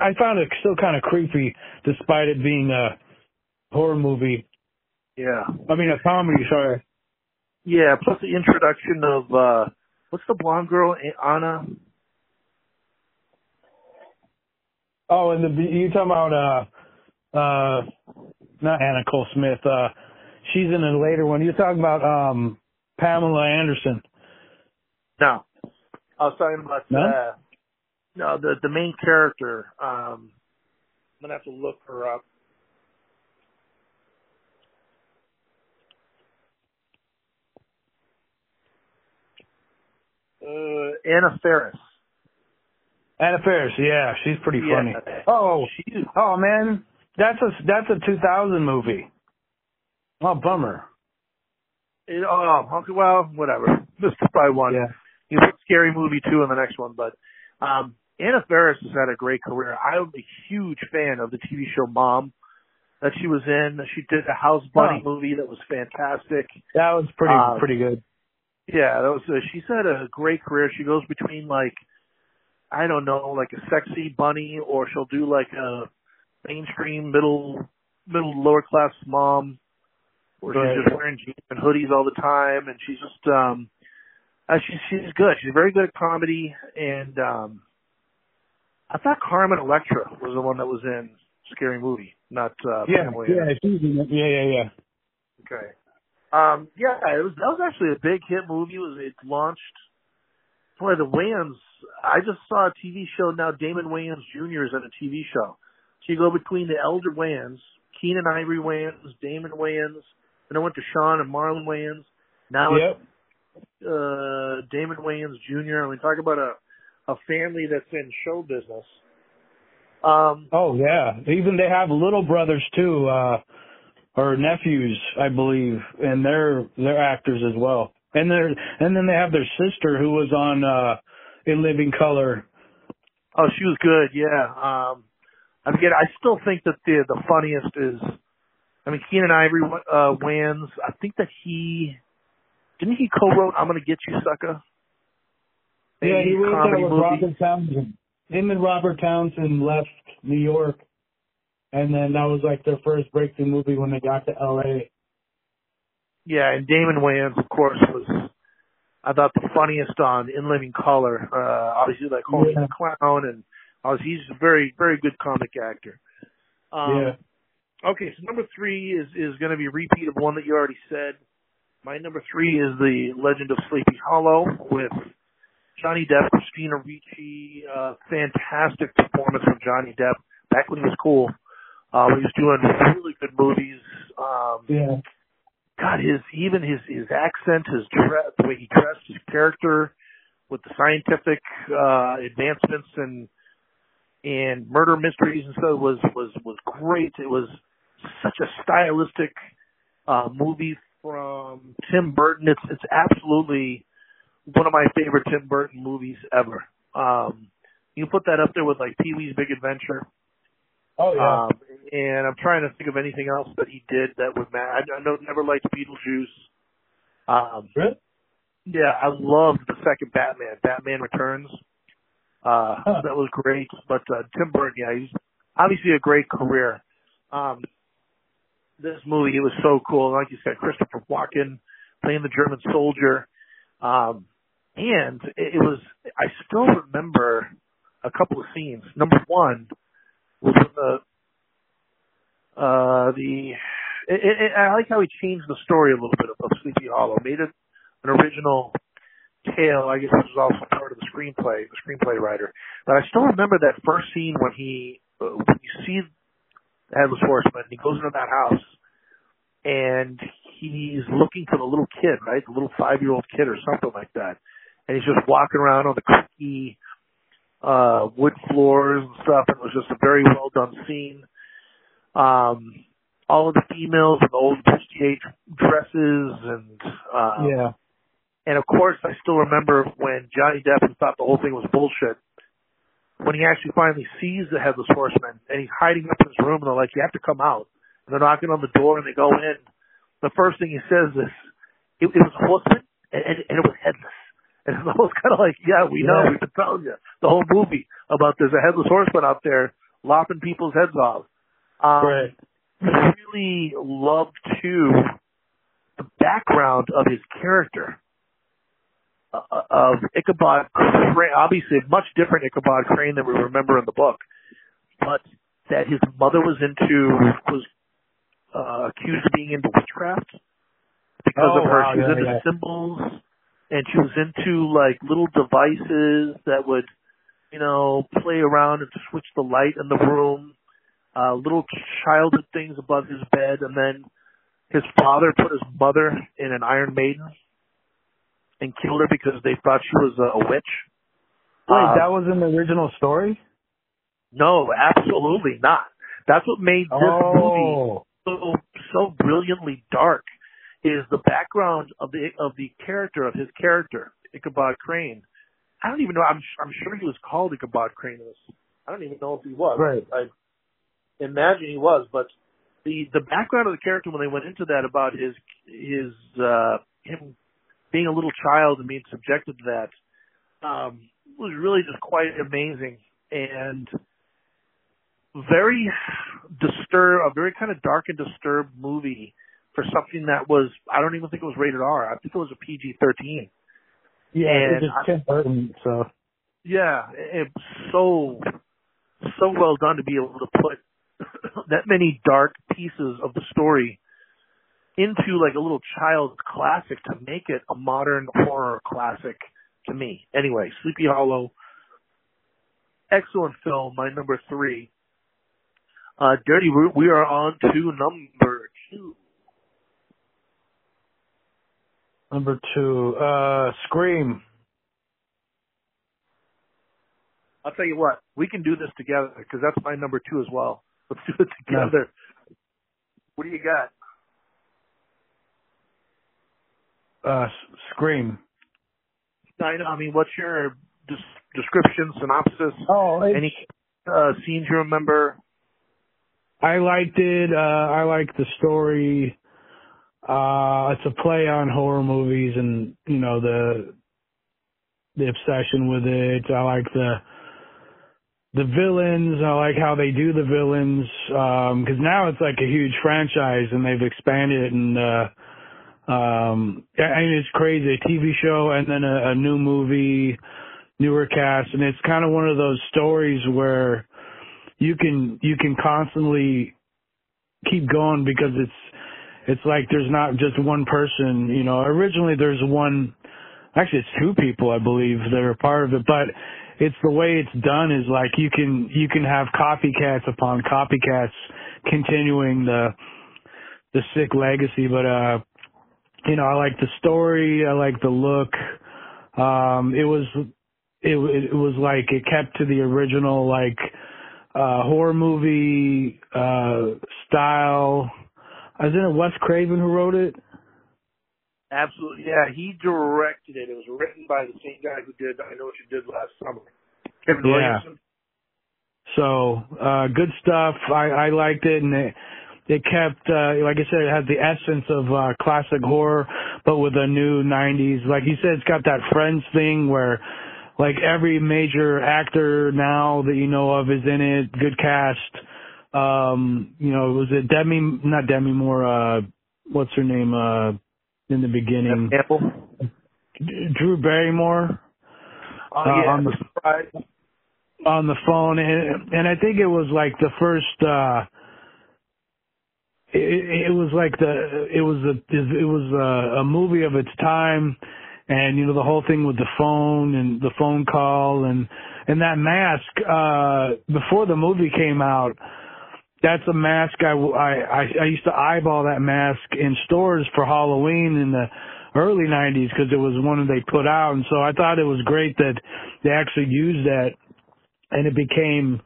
I found it still kind of creepy despite it being a horror movie. Yeah. I mean a comedy, sorry. Yeah, plus the introduction of uh what's the blonde girl, Anna? Oh, and the you talking about uh uh not Anna Nicole Smith, uh she's in a later one. You're talking about um Pamela Anderson. No. I was talking about No? uh no, the the main character. Um I'm gonna have to look her up. Uh Anna Faris. Anna Faris, yeah, she's pretty Yeah. funny. Oh, She's oh man, that's a that's a 2000 movie. Oh, bummer. it, oh okay, well, whatever. (laughs) This is probably one. Yeah. You put scary movie two in the next one, but um Anna Faris has had a great career. I'm a huge fan of the TV show Mom that she was in. She did a House Bunny Oh. movie that was fantastic. That was pretty Um, pretty good. Yeah, that was. Uh, she's had a great career. She goes between like, I don't know, like a sexy bunny, or she'll do like a mainstream middle middle lower class mom, where Right. she's just wearing jeans and hoodies all the time, and she's just um, uh, she's she's good. She's very good at comedy, and um, I thought Carmen Electra was the one that was in Scary Movie, not uh, Yeah, Pamela yeah, she's in it. yeah, yeah, yeah. Okay. Um, yeah, it was that was actually a big hit movie. It was it launched boy the Wayans I just saw a TV show now Damon Wayans Jr. is in a TV show. So you go between the elder Wayans, Keenen Ivory Wayans, Damon Wayans, then I went to Sean and Marlon Wayans. Now Yep. it's uh Damon Wayans Jr. I mean talk about a a family that's in show business. Um Oh yeah. Even they have little brothers too, uh or nephews, I believe, and they're they're actors as well. And they're and then they have their sister who was on uh in Living Color. Oh, she was good. Yeah. Um, I forget. I still think that the the funniest is, I mean, Keenen Ivory uh, Wayans. I think that he didn't he co-wrote "I'm Gonna Get You, Sucker." Yeah, he was there with movie. Robert Townsend. Him and Robert Townsend left New York, and then that was like their first breakthrough movie when they got to L.A. Yeah, and Damon Wayans, of course, was I thought the funniest on In Living Color. Uh, obviously, like Homie Yeah. the Clown, and obviously he's a very very good comic actor. Um, yeah. Okay, so number three is is going to be a repeat of one that you already said. My number three is the Legend of Sleepy Hollow with Johnny Depp, Christina Ricci. Uh, fantastic performance from Johnny Depp back when he was cool. Uh, was doing really good movies. Um, Yeah. God, his even his his accent, his dress, the way he dressed, his character, with the scientific uh, advancements and and murder mysteries and stuff was was was great. It was such a stylistic uh, movie from Tim Burton. It's it's absolutely one of my favorite Tim Burton movies ever. Um, you put that up there with like Pee Wee's Big Adventure. Oh yeah. Um, and I'm trying to think of anything else that he did that would matter. I, I know never liked Beetlejuice. Um, really? yeah, I loved the second Batman, Batman Returns. Uh, Huh. that was great. But uh, Tim Burton, yeah, he's obviously a great career. Um, this movie, it was so cool. Like you said, Christopher Walken playing the German soldier. Um, and it, it was, I still remember a couple of scenes. Number one the, uh, the it, it, I like how he changed the story a little bit of, Sleepy Hollow, made it an original tale. I guess this was also part of the screenplay, the screenplay writer. But I still remember that first scene when he uh, when you see the headless horseman, he goes into that house and he's looking for the little kid, right, the little five year old kid or something like that, and he's just walking around on the creaky uh wood floors and stuff and it was just a very well done scene. Um all of the females in the old bustier dresses and uh Yeah. and of course I still remember when Johnny Depp who thought the whole thing was bullshit when he actually finally sees the headless horseman and he's hiding up in his room and they're like you have to come out. And they're knocking on the door and they go in. The first thing he says is it, it was a horseman and, and, and it was headless (laughs) and it's almost kind of like, yeah, we know, we've been telling you the whole movie about there's a headless horseman out there lopping people's heads off. Um, Right. I really loved too the background of his character uh, of Ichabod Crane. Obviously, a much different Ichabod Crane than we remember in the book, but that his mother was into was uh, accused of being into witchcraft because Oh, of her. wow, she was yeah, into yeah. symbols, and she was into like little devices that would, you know, play around and switch the light in the room. Uh, little childhood things above his bed, and then his father put his mother in an Iron Maiden and killed her because they thought she was a, a witch. Wait, Um, that was in the original story? no, absolutely not. That's what made this movie Oh. so so brilliantly dark is the background of the of the character of his character Ichabod Crane. I don't even know. I'm I'm sure he was called Ichabod Crane. I don't even know if he was. Right. I imagine he was, but the the background of the character when they went into that about his his uh him being a little child and being subjected to that um was really just quite amazing and very disturbed, a very kind of dark and disturbed movie for something that was, I don't even think it was rated R. I think it was a PG-13. Yeah, And it's Tim Burton, so. Yeah, it's so, so well done to be able to put (coughs) that many dark pieces of the story into like a little child's classic to make it a modern horror classic to me. Anyway, Sleepy Hollow, excellent film, my number three. Uh, Dirty, we, we are on to number two. Number two, uh, Scream. I'll tell you what, we can do this together because that's my number two as well. Let's do it together. What do you got? Uh, S- Scream. I know. I mean, what's your des- description, synopsis? Oh, Any uh, scenes you remember? I liked it. Uh, I liked the story. Uh, it's a play on horror movies and, you know, the, the obsession with it. I like the, the villains. I like how they do the villains. Um, cause now it's like a huge franchise and they've expanded it and, uh, um, mean, it's crazy. A TV show and then a, a new movie, newer cast. And it's kind of one of those stories where, you can you can constantly keep going because it's it's like there's not just one person you know originally there's one actually it's two people i believe that are part of it but it's the way it's done is like you can you can have copycats upon copycats continuing the the sick legacy but uh you know i like the story i like the look um it was it it was like it kept to the original like uh horror movie uh style. Isn't it Wes Craven who wrote it? Absolutely. Yeah, he directed it. It was written by the same guy who did I Know What You Did Last Summer. Kevin Yeah. Williamson. So uh good stuff. I I liked it and it it kept uh like I said it had the essence of uh classic horror but with a new 90s like you said it's got that friends thing where like every major actor now that you know of is in it good cast um you know was it Demi not Demi Moore uh what's her name uh in the beginning Apple. Drew Barrymore Oh Uh, yeah, on the- surprise. on the phone and and I think it was like the first uh it, it was like the it was a it was a, a movie of its time, and you know the whole thing with the phone and the phone call and and that mask. uh Before the movie came out, that's a mask I I I used to eyeball that mask in stores for Halloween in the early 90s because it was one they put out and so I thought it was great that they actually used that and it became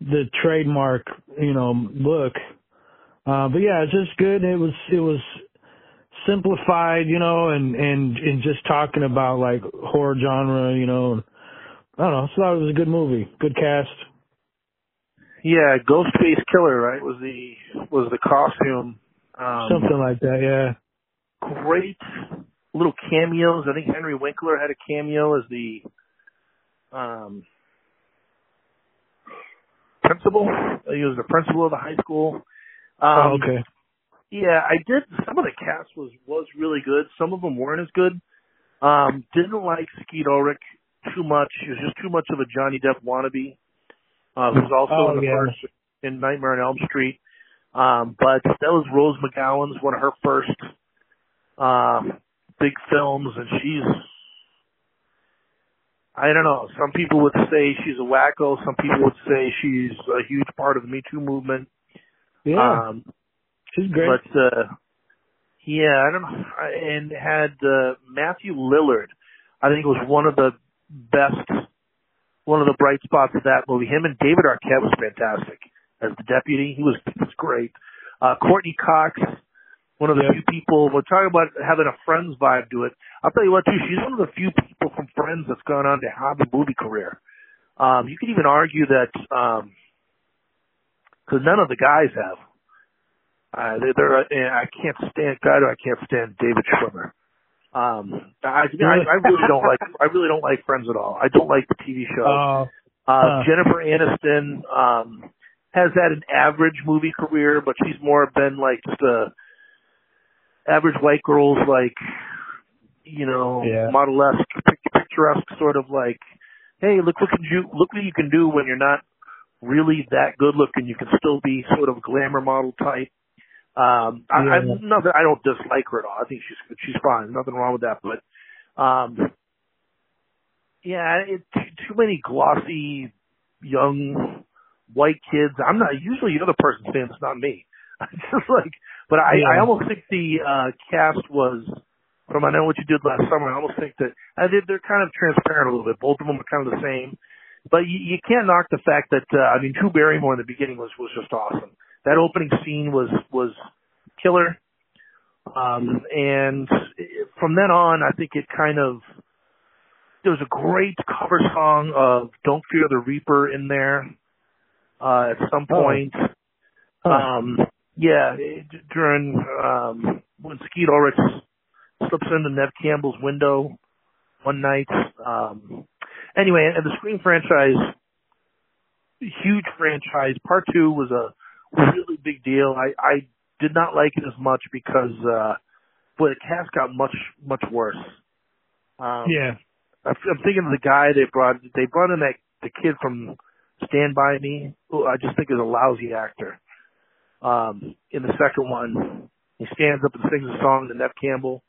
the trademark, you know, look. Uh, but yeah, it's just good. It was, it was simplified, you know, and, and, and just talking about like horror genre, you know, I don't know. I thought it was a good movie, good cast. Yeah, Ghostface Killer, right? Was the was the costume? Um, Something like that, yeah. Great little cameos. I think Henry Winkler had a cameo as the um principal. He was the principal of the high school. Um, oh, okay. Yeah, I did. Some of the cast was was really good. Some of them weren't as good. Um, didn't like Skeet Ulrich too much. He was just too much of a Johnny Depp wannabe. Uh, who's also oh, in the yeah. first in Nightmare on Elm Street. Um, but that was Rose McGowan's one of her first uh, big films, and she's I don't know. Some people would say she's a wacko. Some people would say she's a huge part of the Me Too movement. Yeah, Um, she's great. but uh, yeah, I don't know. And had uh, Matthew Lillard. I think was one of the best, one of the bright spots of that movie. Him and David Arquette was fantastic as the deputy. He was he was great. Uh, Courteney Cox, one of the Yeah. few people. We're talking about having a Friends vibe to it. I'll tell you what, too. She's one of the few people from Friends that's gone on to have a movie career. Um, you could even argue that because none of the guys have. Uh, they're, they're uh, I can't stand God. I can't stand David Schwimmer. Um, I, (laughs) I, I really don't like. I really don't like Friends at all. I don't like the TV show. Oh, Uh, Huh. Jennifer Aniston um, has had an average movie career, but she's more been like just a average white girl's like, you know, Yeah. model-esque, pic- picturesque sort of like, hey, look what can you look what you can do when you're not really that good looking. You can still be sort of glamour model type. Um, I, I, Yeah. nothing, I don't dislike her at all. I think she's she's fine. Nothing wrong with that. But um, yeah, it, too, too many glossy young white kids. I'm not usually you're the person saying it's not me. (laughs) It's just like, but I, I almost think the uh, cast was from I know what you did last summer. I almost think that I did. They're kind of transparent a little bit. Both of them are kind of the same, but you, you can't knock the fact that uh, I mean, Drew Barrymore in the beginning was was just awesome. That opening scene was was killer. Um, and from then on, I think it kind of there was a great cover song of "Don't Fear the Reaper" in there uh, at some Oh. point. Huh. Um, yeah, during um, when Skeet Ulrich slips into Nev Campbell's window one night. Um, anyway, and the Scream franchise, huge franchise. Part two was a really big deal. I, I did not like it as much because, uh, boy, the cast got much, much worse. Um, yeah. I'm I'm thinking of the guy they brought. They brought in that the kid from Stand by Me, who I just think is a lousy actor. Um, in the second one, he stands up and sings a song to Nev Campbell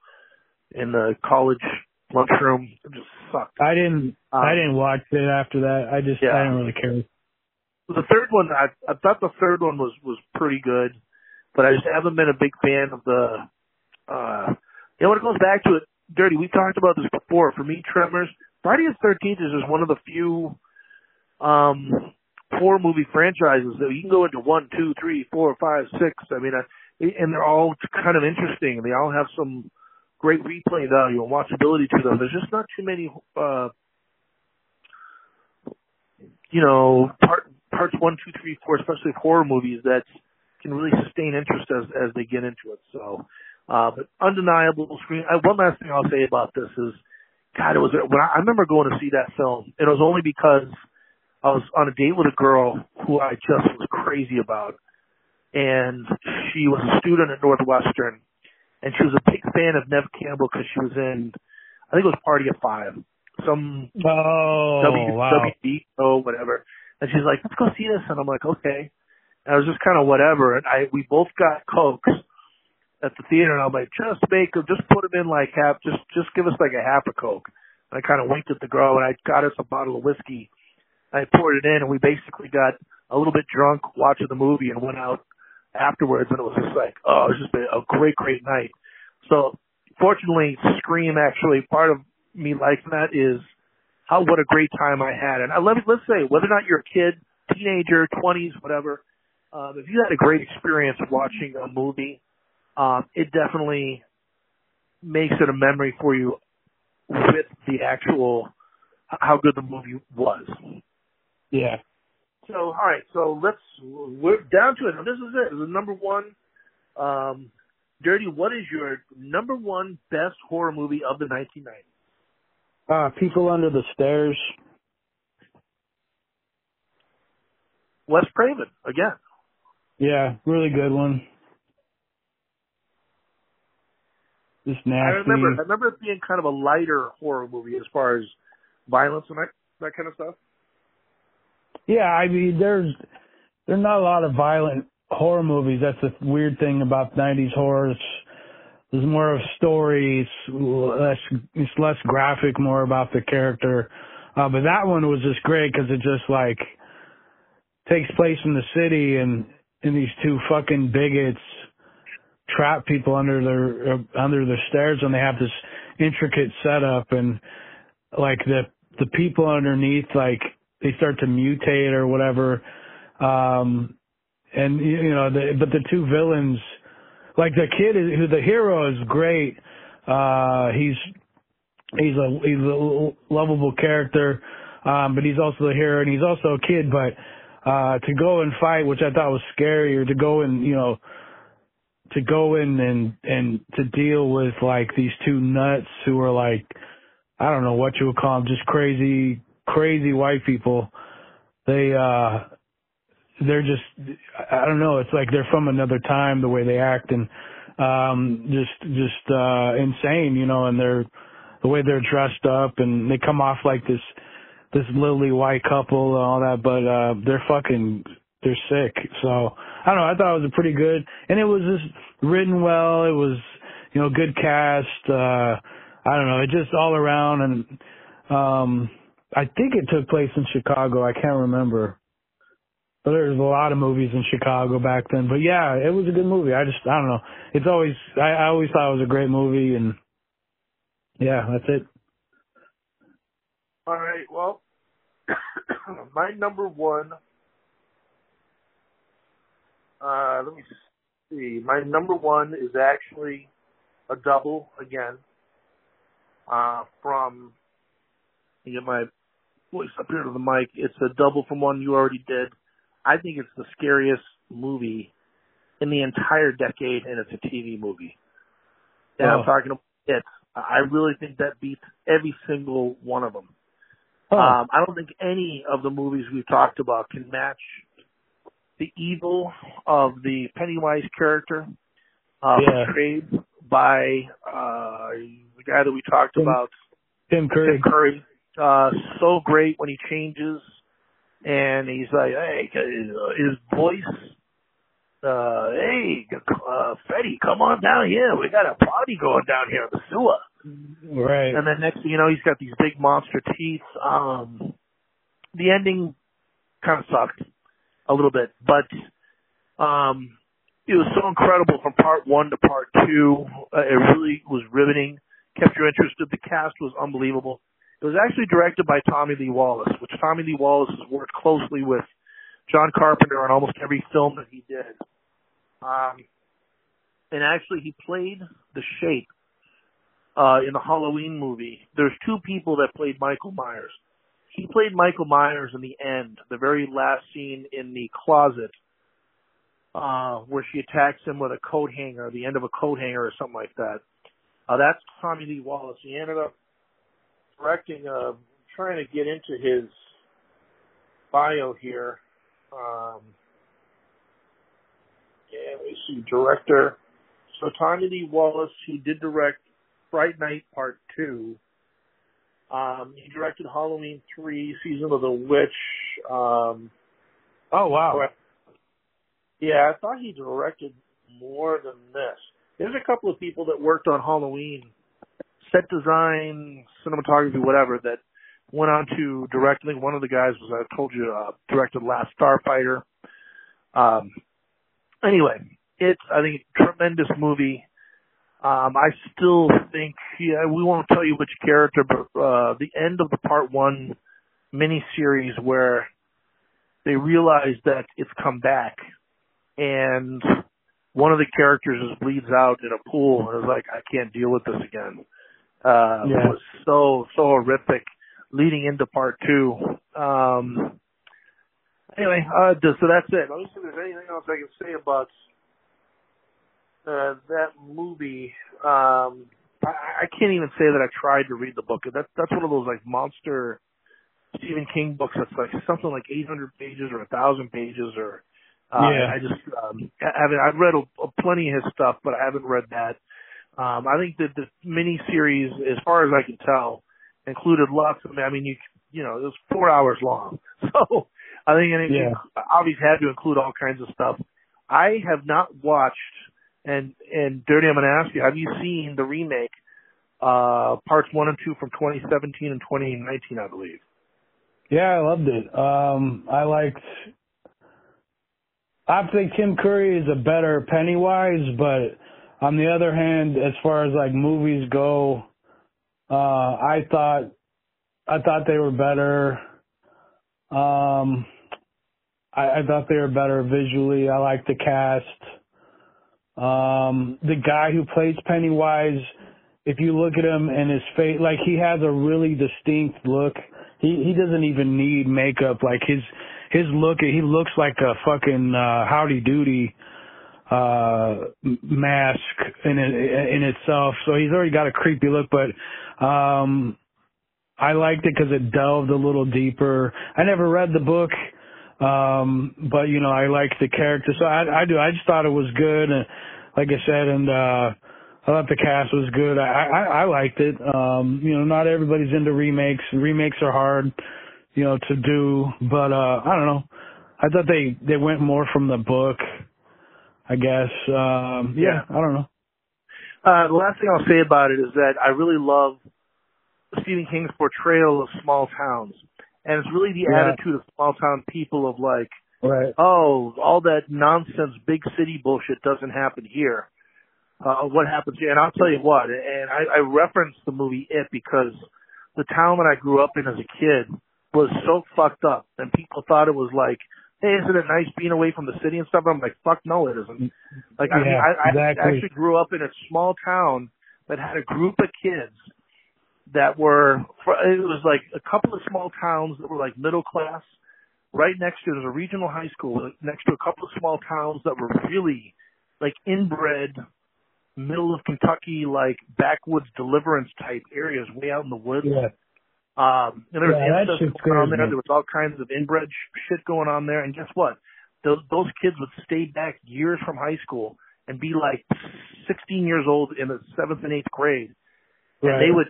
in the college lunchroom. It just sucked. I didn't. Um, I didn't watch it after that. I just. Yeah. I didn't really care. The third one, I, I thought the third one was was pretty good, but I just haven't been a big fan of the. uh You know, when it goes back to it, Dirty. We talked about this before. For me, Tremors, Friday the Thirteenth is just one of the few um horror movie franchises that you can go into one, two, three, four, five, six. I mean, uh, and they're all kind of interesting. They all have some great replay value and watchability to them. There's just not too many, uh you know, part parts one, two, three, four, especially horror movies that can really sustain interest as as they get into it. So, uh, but undeniable Scream. Uh, one last thing I'll say about this is, God, it was when I, I remember going to see that film. It was only because I was on a date with a girl who I just was crazy about, and she was a student at Northwestern, and she was a big fan of Nev Campbell because she was in, I think it was Party of Five, some Oh W wow. WD whatever. And she's like, let's go see this. And I'm like, okay. And I was just kind of whatever. And I we both got cokes at the theater, and I'm like, just make them, just put them in like half, just just give us like a half a coke. And I kind of winked at the girl, and I got us a bottle of whiskey. I poured it in, and we basically got a little bit drunk watching the movie, and went out afterwards, and it was just like, oh, it was just a, a great, great night. So fortunately, Scream actually part of me liking that is how what a great time I had. And I let let's say whether or not you're a kid, teenager, twenties, whatever, um, if you had a great experience watching a movie, um, it definitely makes it a memory for you with the actual how good the movie was. Yeah. So all right, so let's we're down to it. This is it. Is number one. Um, Dirty, what is your number one best horror movie of the 1990s? Uh, People Under the Stairs. Wes Craven again. Yeah, really good one. Just nasty. I remember. I remember it being kind of a lighter horror movie as far as violence and that that kind of stuff. Yeah, I mean, there's there's not a lot of violent horror movies. That's the weird thing about '90s horror. There's more of stories, less it's less graphic, more about the character. Uh, but that one was just great because it just like takes place in the city and and these two fucking bigots trap people under their uh, under their stairs and they have this intricate setup and like the the people underneath like they start to mutate or whatever um and you know the but the two villains like the kid who the hero is great uh he's he's a he's a lovable character um but he's also the hero and he's also a kid but uh to go and fight which i thought was scary or to go and you know to go in and and to deal with like these two nuts who are like I don't know what you would call them, just crazy crazy white people. They uh they're just I don't know, it's like they're from another time the way they act and um just just uh insane, you know, and they're the way they're dressed up and they come off like this this lily white couple and all that, but uh they're fucking they're sick. So I don't know. I thought it was a pretty good, and it was just written well. It was you know good cast. uh I don't know. It just all around, and um I think it took place in Chicago. I can't remember. But there was a lot of movies in Chicago back then. But yeah, it was a good movie. I just I don't know. It's always I, I always thought it was a great movie, and yeah, that's it. All right. Well, (coughs) my number one uh, let me just see. My number one is actually a double again. Uh, from get my voice up here to the mic. It's a double from one you already did. I think it's the scariest movie in the entire decade, and it's a TV movie. And Oh. I'm talking about it. I really think that beats every single one of them. Oh, Um, I don't think any of the movies we've talked about can match the evil of the Pennywise character, uh, Yeah. portrayed by uh, the guy that we talked Tim- about, Tim Curry. Tim Curry. Uh, so great when he changes, and he's like, "Hey, uh, his voice." Uh, hey, uh, Freddy, come on down here. We got a party going down here in the sewer. Right. And then next thing you know, he's got these big monster teeth. Um, the ending kind of sucked a little bit, but um, it was so incredible from part one to part two. Uh, it really was riveting, kept your interested. The cast was unbelievable. It was actually directed by Tommy Lee Wallace, which Tommy Lee Wallace has worked closely with John Carpenter on almost every film that he did. Um, and actually, he played the shape uh, in the Halloween movie. There's two people that played Michael Myers. He played Michael Myers in the end, the very last scene in the closet, uh, where she attacks him with a coat hanger, the end of a coat hanger or something like that. Uh, that's Tommy Lee Wallace. He ended up directing, uh, trying to get into his bio here. Um, yeah, let me see, director. So Tommy Lee Wallace, he did direct Fright Night Part Two. Um, he directed Halloween Three, Season of the Witch. Um, Oh wow. Yeah, I thought he directed more than this. There's a couple of people that worked on Halloween, set design, cinematography, whatever, that went on to direct. I think one of the guys was I told you uh, directed Last Starfighter. Um, anyway, it's I think a tremendous movie. Um, I still think yeah, we won't tell you which character, but uh, the end of the part one miniseries where they realize that it's come back, and one of the characters just bleeds out in a pool, and is like, I can't deal with this again. Uh, Yeah. Was so so horrific, leading into part two. Um, anyway, uh, so that's it. Let me see if there's anything else I can say about uh, that movie. Um, I, I can't even say that I tried to read the book. That's that's one of those like monster Stephen King books that's like something like 800 pages or a thousand pages or. Uh, Yeah. I just um, I haven't. I've read a, a plenty of his stuff, but I haven't read that. Um, I think that the mini series, as far as I can tell, included lots of. I mean, you you know, it was four hours long, (laughs) so I think it, Yeah. obviously had to include all kinds of stuff. I have not watched, and and Dirty, I'm going to ask you, have you seen the remake, uh, parts one and two from 2017 and 2019, I believe. Yeah, I loved it. Um, I liked. I think Tim Curry is a better Pennywise, but on the other hand, as far as like movies go, uh, I thought, I thought they were better. Um, I, I thought they were better visually. I liked the cast. Um, the guy who plays Pennywise, if you look at him and his face, like he has a really distinct look. He he doesn't even need makeup. Like his his look, he looks like a fucking uh, Howdy Doody uh mask in in itself. So he's already got a creepy look, but um I liked it because it delved a little deeper. I never read the book, um, but you know I liked the character, so I, I do. I just thought it was good, and like I said, and uh, I thought the cast was good. I, I I liked it. Um, you know, not everybody's into remakes. Remakes are hard, you know, to do, but uh, I don't know. I thought they they went more from the book. I guess. Um, yeah, I don't know. Uh, the last thing I'll say about it is that I really love Stephen King's portrayal of small towns. And it's really the Yeah. attitude of small town people of like, Right. oh, all that nonsense big city bullshit doesn't happen here. Uh, what happens here? And I'll tell you what, and I, I referenced the movie It because the town that I grew up in as a kid was so fucked up and people thought it was like, hey, isn't it nice being away from the city and stuff? I'm like, fuck no, it isn't. Like, I mean, Yeah, I, I actually grew up in a small town that had a group of kids that were, it was like a couple of small towns that were like middle class. Right next to, there's a regional high school next to a couple of small towns that were really like inbred, middle of Kentucky, like backwoods deliverance type areas way out in the woods. Yeah. Um, and there was Yeah, incest going on there. There was all kinds of inbred shit going on there. And guess what? Those those kids would stay back years from high school and be like 16 years old in the seventh and eighth grade, and Right. they would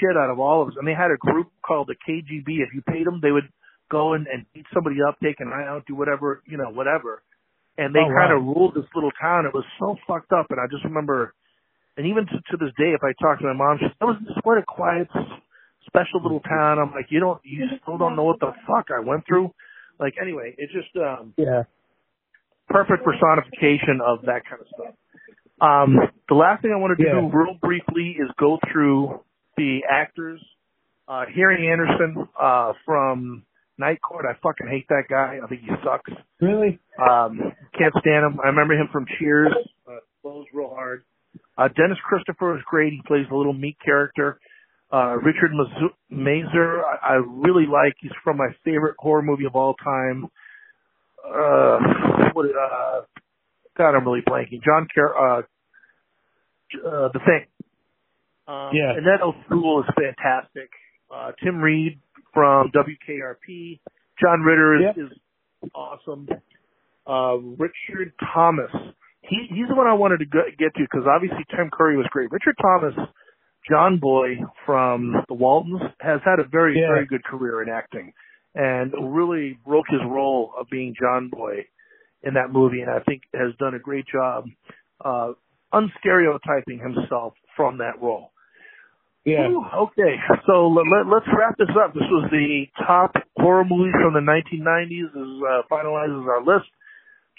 shit out of all of us. And they had a group called the KGB. If you paid them, they would go and, and beat somebody up, take an eye out, do whatever, you know, whatever. And they Oh, kind of wow. ruled this little town. It was so fucked up. And I just remember, and even to, to this day, if I talk to my mom, that was just what a quiet, special little town. I'm like, you don't, you still don't know what the fuck I went through. Like anyway, it's just um Yeah. perfect personification of that kind of stuff. Um, the last thing I want to do Yeah. real briefly is go through the actors. Uh, Harry Anderson, uh, from Night Court. I fucking hate that guy. I think he sucks. Really? Um, can't stand him. I remember him from Cheers. Uh, blows real hard. Uh, Dennis Christopher is great. He plays the little meat character. Uh, Richard Masur, I, I really like. He's from my favorite horror movie of all time. Uh, what, uh, God, I'm really blanking. John Car- uh, uh, The Thing. Um, Yeah. Annette O'Toole is fantastic. Uh, Tim Reid from WKRP. John Ritter is, Yep. is awesome. Uh, Richard Thomas. He, he's the one I wanted to go, get to because obviously Tim Curry was great. Richard Thomas, John Boy from the Waltons, has had a very, Yeah. very good career in acting and really broke his role of being John Boy in that movie, and I think has done a great job uh, unstereotyping himself from that role. Yeah. Ooh, okay, so let, let's wrap this up. This was the top horror movies from the 1990s. This uh, finalizes our list.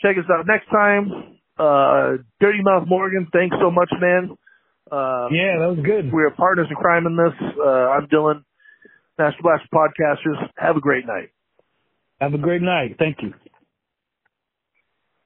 Check us out next time. Uh, Dirty Mouth Morgan, thanks so much, man. Uh, Yeah, that was good. we're partners in crime in this. Uh, I'm Dylan, Master Blaster Podcasters. Have a great night. Have a great night. Thank you.